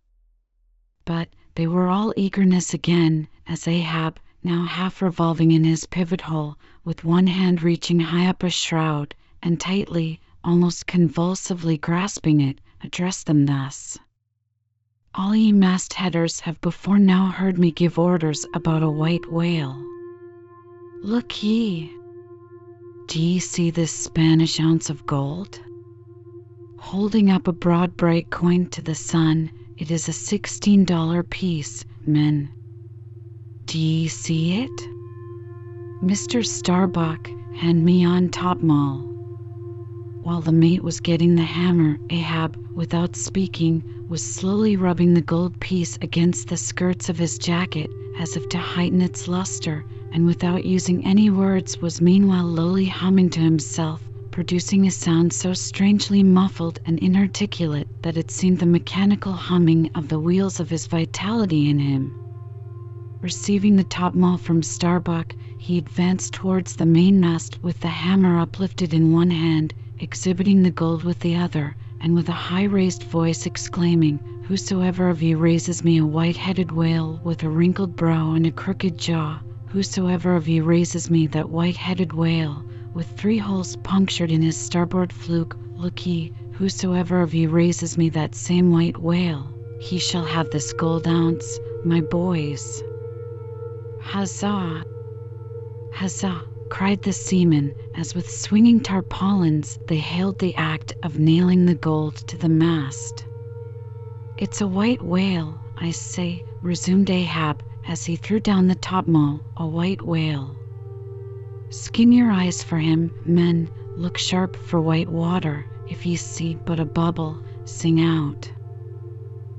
But they were all eagerness again, as Ahab, now half revolving in his pivot hole, with one hand reaching high up a shroud, and tightly, almost convulsively grasping it, addressed them thus: "All ye mastheaders have before now heard me give orders about a white whale. Look ye! Do ye see this Spanish ounce of gold?" Holding up a broad bright coin to the sun, it is a sixteen dollar piece, men. Do ye see it? Mr. Starbuck, hand me on topmaul. While the mate was getting the hammer, Ahab, without speaking, was slowly rubbing the gold piece against the skirts of his jacket as if to heighten its luster, and without using any words was meanwhile lowly humming to himself, producing a sound so strangely muffled and inarticulate that it seemed the mechanical humming of the wheels of his vitality in him. Receiving the topmaul from Starbuck, he advanced towards the mainmast with the hammer uplifted in one hand, exhibiting the gold with the other, and with a high raised voice exclaiming, Whosoever of you raises me a white headed whale with a wrinkled brow and a crooked jaw, whosoever of you raises me that white headed whale with three holes punctured in his starboard fluke, look ye, whosoever of you raises me that same white whale, he shall have this gold ounce, my boys. Huzzah! Huzzah! Cried the seamen, as with swinging tarpaulins they hailed the act of nailing the gold to the mast. It's a white whale, I say, resumed Ahab, as he threw down the topmaul, a white whale. Skin your eyes for him, men, look sharp for white water, if ye see but a bubble, sing out.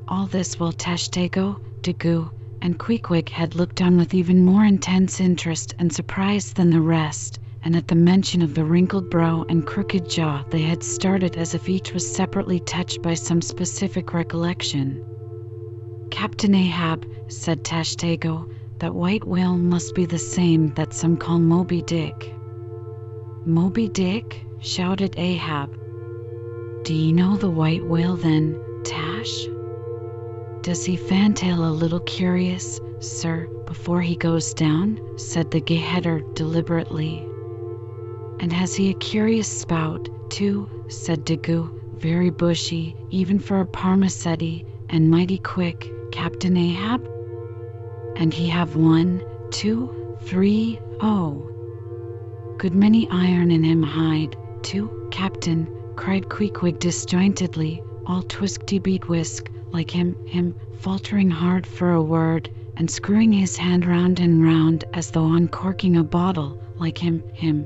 All this while Tashtego, Daggoo, and Queequeg had looked on with even more intense interest and surprise than the rest, and at the mention of the wrinkled brow and crooked jaw they had started as if each was separately touched by some specific recollection. Captain Ahab, said Tashtego, that white whale must be the same that some call Moby Dick. Moby Dick? shouted Ahab. Do ye know the white whale then, Tash? Does he fantail a little curious, sir, before he goes down? said the Gay-Header deliberately. And has he a curious spout, too? said Daggoo, very bushy, even for a parmacetty, and mighty quick, Captain Ahab? And he have one, two, three, oh! Good many iron in him hide, too, Captain, cried Queequeg disjointedly, all twisty beat whisk, like him, him, faltering hard for a word, and screwing his hand round and round as though uncorking a bottle, like him, him.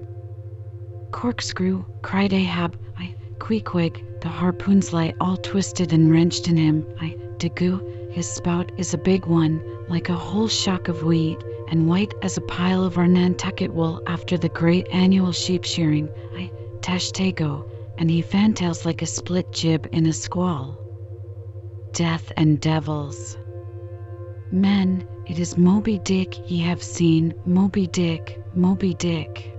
Corkscrew, cried Ahab, Aye, Queequeg, the harpoons lie all twisted and wrenched in him, Aye, Daggoo, his spout is a big one, like a whole shock of wheat, and white as a pile of our Nantucket wool after the great annual sheep shearing, Aye, Tashtego, and he fantails like a split jib in a squall death and devils. Men, it is Moby Dick ye have seen, Moby Dick, Moby Dick.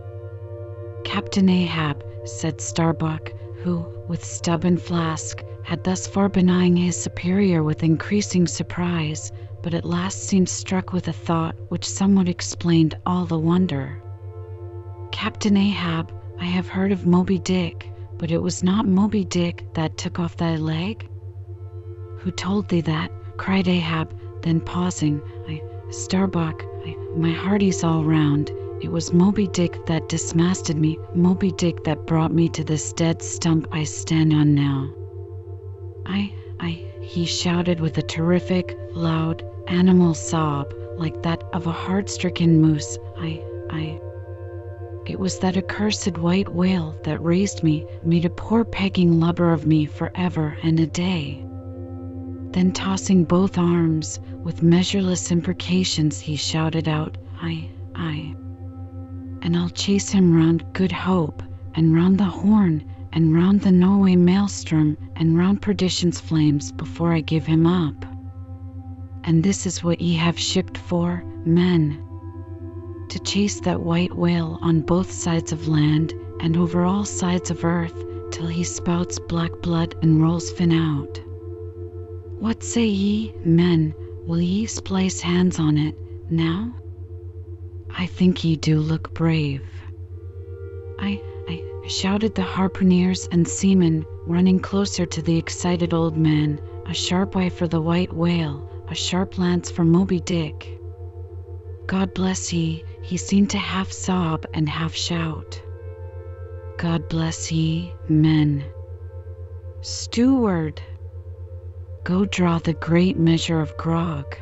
Captain Ahab, said Starbuck, who, with Stubb and Flask, had thus far been eyeing his superior with increasing surprise, but at last seemed struck with a thought which somewhat explained all the wonder. Captain Ahab, I have heard of Moby Dick, but it was not Moby Dick that took off thy leg? Who told thee that? cried Ahab, then pausing, Aye, Starbuck, Aye, my hearty's all round. It was Moby Dick that dismasted me, Moby Dick that brought me to this dead stump I stand on now. Aye, Aye, he shouted with a terrific, loud, animal sob, like that of a heart stricken moose. Aye, Aye. It was that accursed white whale that raised me, made a poor pegging lubber of me for ever and a day. Then, tossing both arms, with measureless imprecations, he shouted out, Aye, Aye. And I'll chase him round Good Hope, and round the Horn, and round the Norway maelstrom, and round perdition's flames before I give him up. And this is what ye have shipped for, men to chase that white whale on both sides of land and over all sides of earth till he spouts black blood and rolls fin out. What say ye, men? Will ye splice hands on it now? I think ye do look brave. Aye, Aye, shouted the harpooneers and seamen, running closer to the excited old man. A sharp eye for the white whale, a sharp lance for Moby Dick. God bless ye, he seemed to half sob and half shout. God bless ye, men. Steward! Go draw the great measure of grog.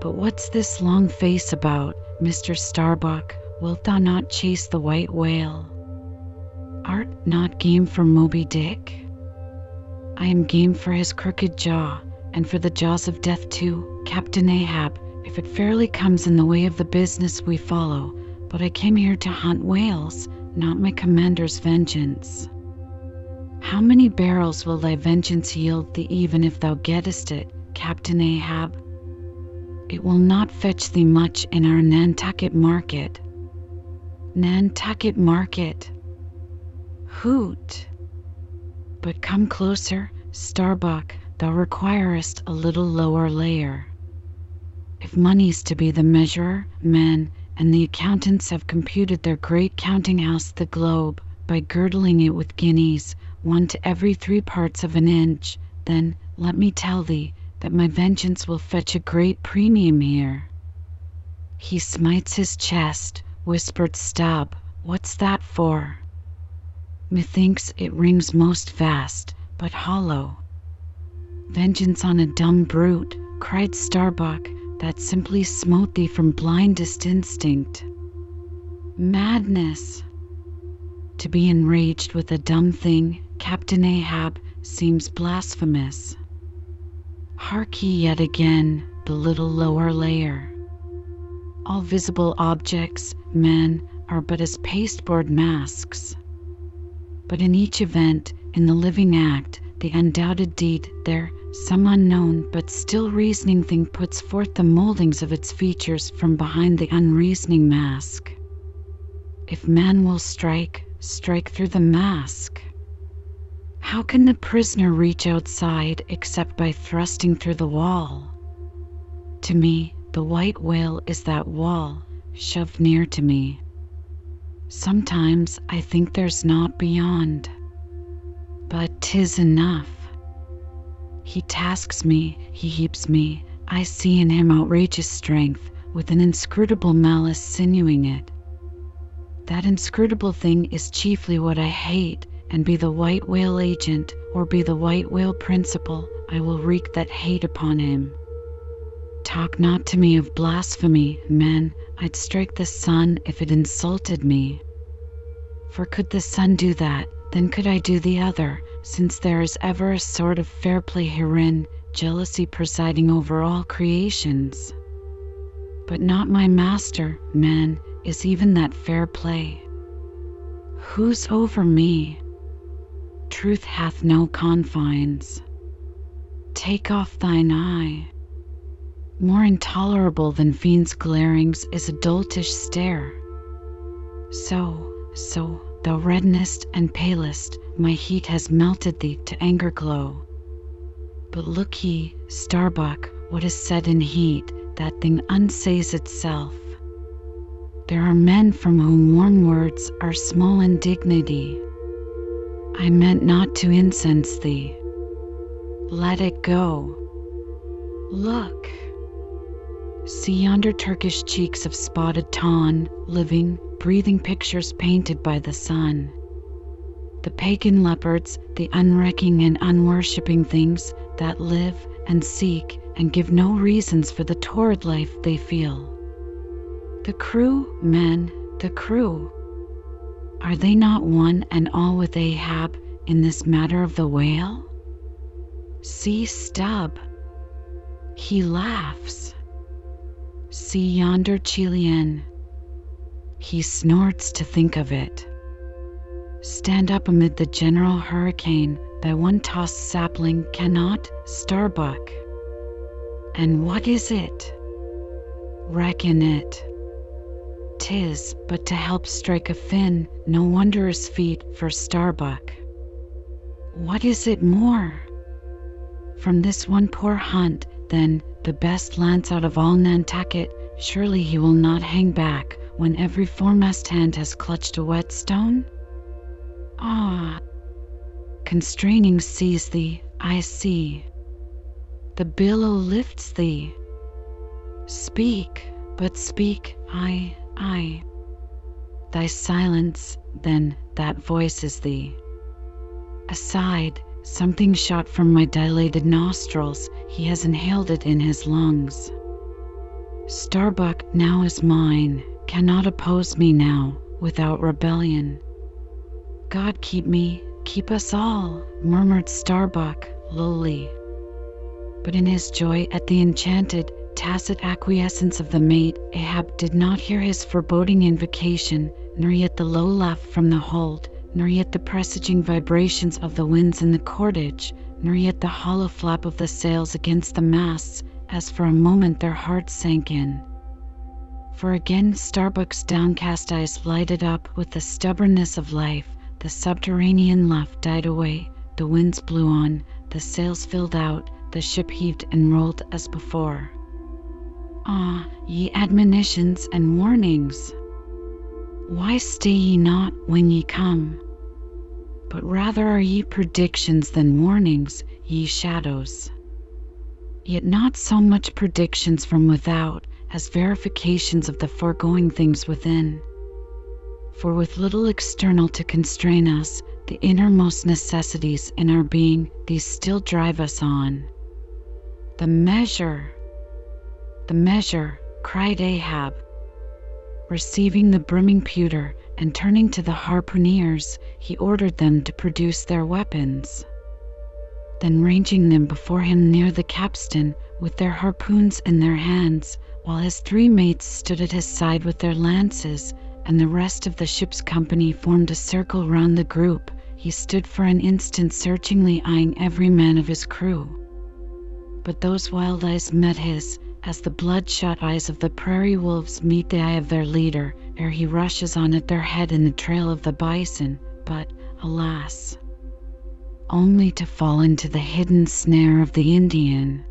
But what's this long face about, Mr. Starbuck? Wilt thou not chase the white whale? Art not game for Moby Dick? I am game for his crooked jaw, and for the jaws of death too, Captain Ahab, if it fairly comes in the way of the business we follow. But I came here to hunt whales, not my commander's vengeance. How many barrels will thy vengeance yield thee, even if thou gettest it, Captain Ahab? It will not fetch thee much in our Nantucket market. Nantucket market. Hoot! But come closer, Starbuck, thou requirest a little lower layer. If money's to be the measurer, men and the accountants have computed their great counting house, the globe, by girdling it with guineas, one to every three parts of an inch, then, let me tell thee, that my vengeance will fetch a great premium here. He smites his chest, whispered Stubb. What's that for? Methinks it rings most fast, but hollow. Vengeance on a dumb brute, cried Starbuck, that simply smote thee from blindest instinct. Madness! To be enraged with a dumb thing, Captain Ahab, seems blasphemous. Hark ye yet again the little lower layer. All visible objects, men, are but as pasteboard masks. But in each event, in the living act, the undoubted deed, there, some unknown but still reasoning thing puts forth the moldings of its features from behind the unreasoning mask. If man will strike, strike through the mask. How can the prisoner reach outside except by thrusting through the wall? To me, the white whale is that wall, shoved near to me. Sometimes I think there's naught beyond. But 'tis enough. He tasks me, he heaps me. I see in him outrageous strength, with an inscrutable malice sinewing it. That inscrutable thing is chiefly what I hate and be the white whale agent or be the white whale principal, I will wreak that hate upon him. Talk not to me of blasphemy, men. I'd strike the sun if it insulted me. For could the sun do that, then could I do the other, since there is ever a sort of fair play herein, jealousy presiding over all creations. But not my master, man, is even that fair play. Who's over me? Truth hath no confines. Take off thine eye. More intolerable than fiends' glarings is a doltish stare. So, so, thou reddenest and palest, my heat has melted thee to anger glow. But look ye, Starbuck, what is said in heat, that thing unsays itself. There are men from whom warm words are small indignity. I meant not to incense thee. Let it go. Look. See yonder Turkish cheeks of spotted tawn, living, breathing pictures painted by the sun. The pagan leopards, the unrecking and unworshipping things that live and seek and give no reasons for the torrid life they feel. The crew, men, the crew. Are they not one and all with Ahab in this matter of the whale? See Stubb. He laughs. See yonder Chilian. He snorts to think of it. Stand up amid the general hurricane, thy one tossed sapling cannot, Starbuck. And what is it? Reckon it. 'Tis but to help strike a fin, no wondrous feat for Starbuck. What is it more? From this one poor hunt, then, the best lance out of all Nantucket, surely he will not hang back when every foremast hand has clutched a whetstone? Ah! Constraining seize thee, I see. The billow lifts thee. Speak, but speak, I I. Thy silence, then, that voices thee. Aside, something shot from my dilated nostrils, he has inhaled it in his lungs. Starbuck now is mine, cannot oppose me now, without rebellion. God keep me, keep us all, murmured Starbuck, lowly. But in his joy at the enchanted, tacit acquiescence of the mate, Ahab did not hear his foreboding invocation, nor yet the low laugh from the hold, nor yet the presaging vibrations of the winds in the cordage, nor yet the hollow flap of the sails against the masts, as for a moment their hearts sank in. For again Starbuck's downcast eyes lighted up with the stubbornness of life, the subterranean laugh died away, the winds blew on, the sails filled out, the ship heaved and rolled as before. Ah, ye admonitions and warnings! Why stay ye not when ye come? But rather are ye predictions than warnings, ye shadows. Yet not so much predictions from without as verifications of the foregoing things within. For with little external to constrain us, the innermost necessities in our being, these still drive us on. The measure! The measure! cried Ahab. Receiving the brimming pewter and turning to the harpooneers, he ordered them to produce their weapons. Then, ranging them before him near the capstan, with their harpoons in their hands, while his three mates stood at his side with their lances, and the rest of the ship's company formed a circle round the group, he stood for an instant searchingly eyeing every man of his crew but those wild eyes met his, as the bloodshot eyes of the prairie wolves meet the eye of their leader ere he rushes on at their head in the trail of the bison, but, alas, only to fall into the hidden snare of the Indian.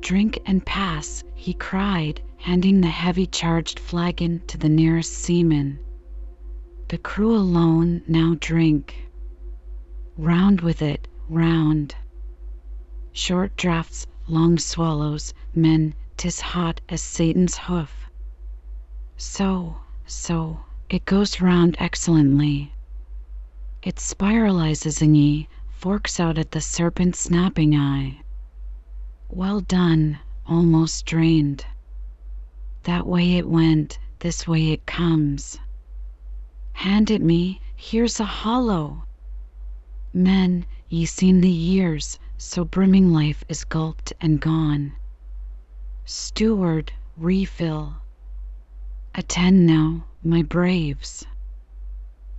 Drink and pass, he cried, handing the heavy charged flagon to the nearest seaman. The crew alone now drink. Round with it, round. Short draughts, long swallows, men, 'tis hot as Satan's hoof. So, so, it goes round excellently. It spiralizes in ye, forks out at the serpent's snapping eye. Well done, almost drained. That way it went, this way it comes. Hand it me, here's a hollow. Men, ye seen the years, so brimming life is gulped and gone. Steward, refill. Attend now, my braves.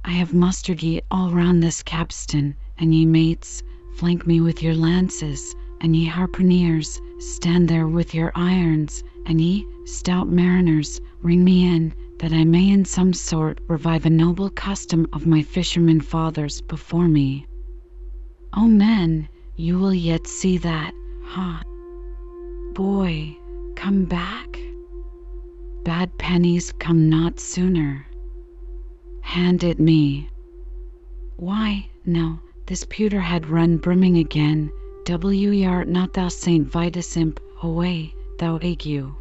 I have mustered ye all round this capstan, and ye mates, flank me with your lances, and ye harpooneers, stand there with your irons, and ye, stout mariners, ring me in, that I may in some sort revive a noble custom of my fishermen fathers before me. O men, you will yet see that, huh? Boy, come back. Bad pennies come not sooner. Hand it me. Why, no, this pewter had run brimming again. W. not thou Saint Vitus imp, away, thou ague.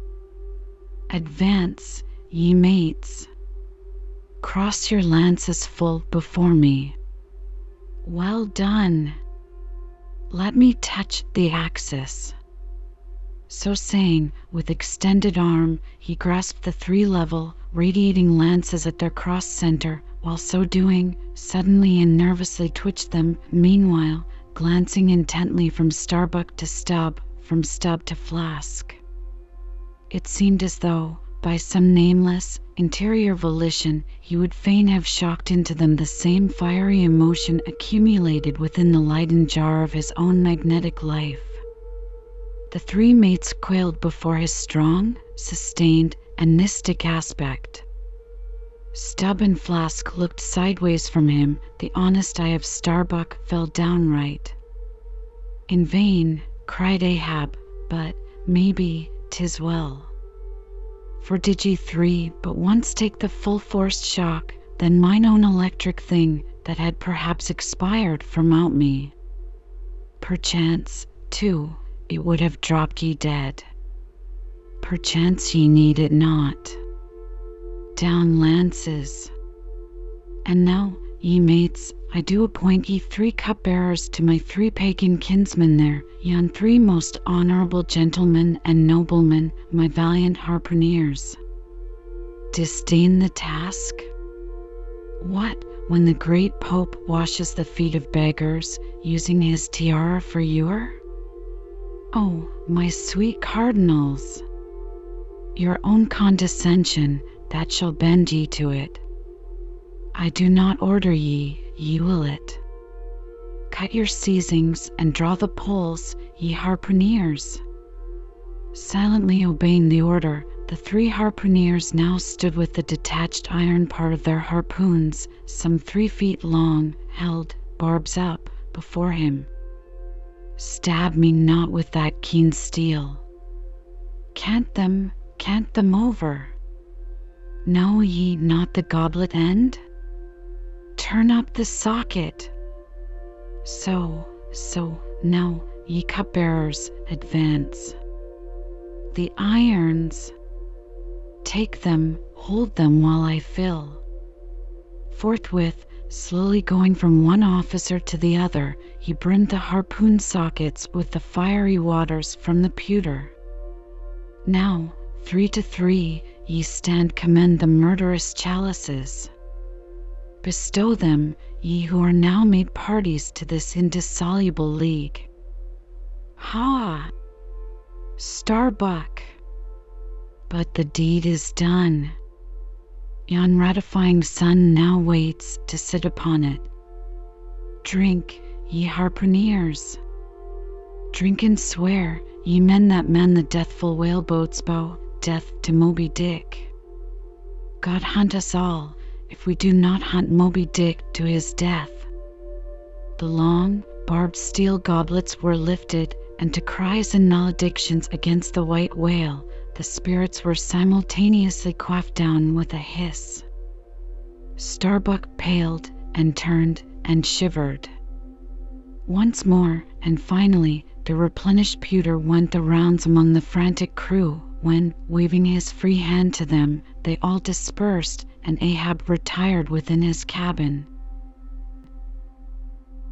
Advance, ye mates. Cross your lances full before me. Well done. Let me touch the axis. So saying, with extended arm, he grasped the three level, radiating lances at their cross center, while so doing, suddenly and nervously twitched them, meanwhile, glancing intently from Starbuck to Stubb, from Stubb to Flask. It seemed as though, by some nameless, interior volition, he would fain have shocked into them the same fiery emotion accumulated within the Leyden jar of his own magnetic life. The three mates quailed before his strong, sustained, and mystic aspect. Stubb and Flask looked sideways from him, the honest eye of Starbuck fell downright. In vain, cried Ahab, but, maybe, 'tis well. For did ye three but once take the full forced shock, then mine own electric thing that had perhaps expired from out me, perchance, too, it would have dropped ye dead. Perchance ye need it not. Down lances. And now, ye mates, I do appoint ye three cupbearers to my three pagan kinsmen there, yon three most honourable gentlemen and noblemen, my valiant harpooneers. Disdain the task? What, when the great Pope washes the feet of beggars, using his tiara for ewer? Oh, my sweet cardinals! Your own condescension, that shall bend ye to it. I do not order ye, ye will it. Cut your seizings and draw the poles, ye harpooneers. Silently obeying the order, the three harpooneers now stood with the detached iron part of their harpoons, some three feet long, held, barbs up, before him. Stab me not with that keen steel. Cant them, cant them over. Know ye not the goblet end? Turn up the socket. So, so, now, ye cupbearers, advance. The irons, take them, hold them while I fill. Forthwith, slowly going from one officer to the other, he brimmed the harpoon sockets with the fiery waters from the pewter. Now, three to three, ye stand commend the murderous chalices. Bestow them, ye who are now made parties to this indissoluble league. Ha! Starbuck! But the deed is done. Yon ratifying sun now waits to sit upon it. Drink, ye harpooneers! Drink and swear, ye men that man the deathful whaleboat's bow, death to Moby Dick. God hunt us all, if we do not hunt Moby Dick to his death. The long, barbed steel goblets were lifted, and to cries and maledictions against the white whale, the spirits were simultaneously quaffed down with a hiss. Starbuck paled and turned and shivered. Once more, and finally, the replenished pewter went the rounds among the frantic crew, when, waving his free hand to them, they all dispersed, and Ahab retired within his cabin.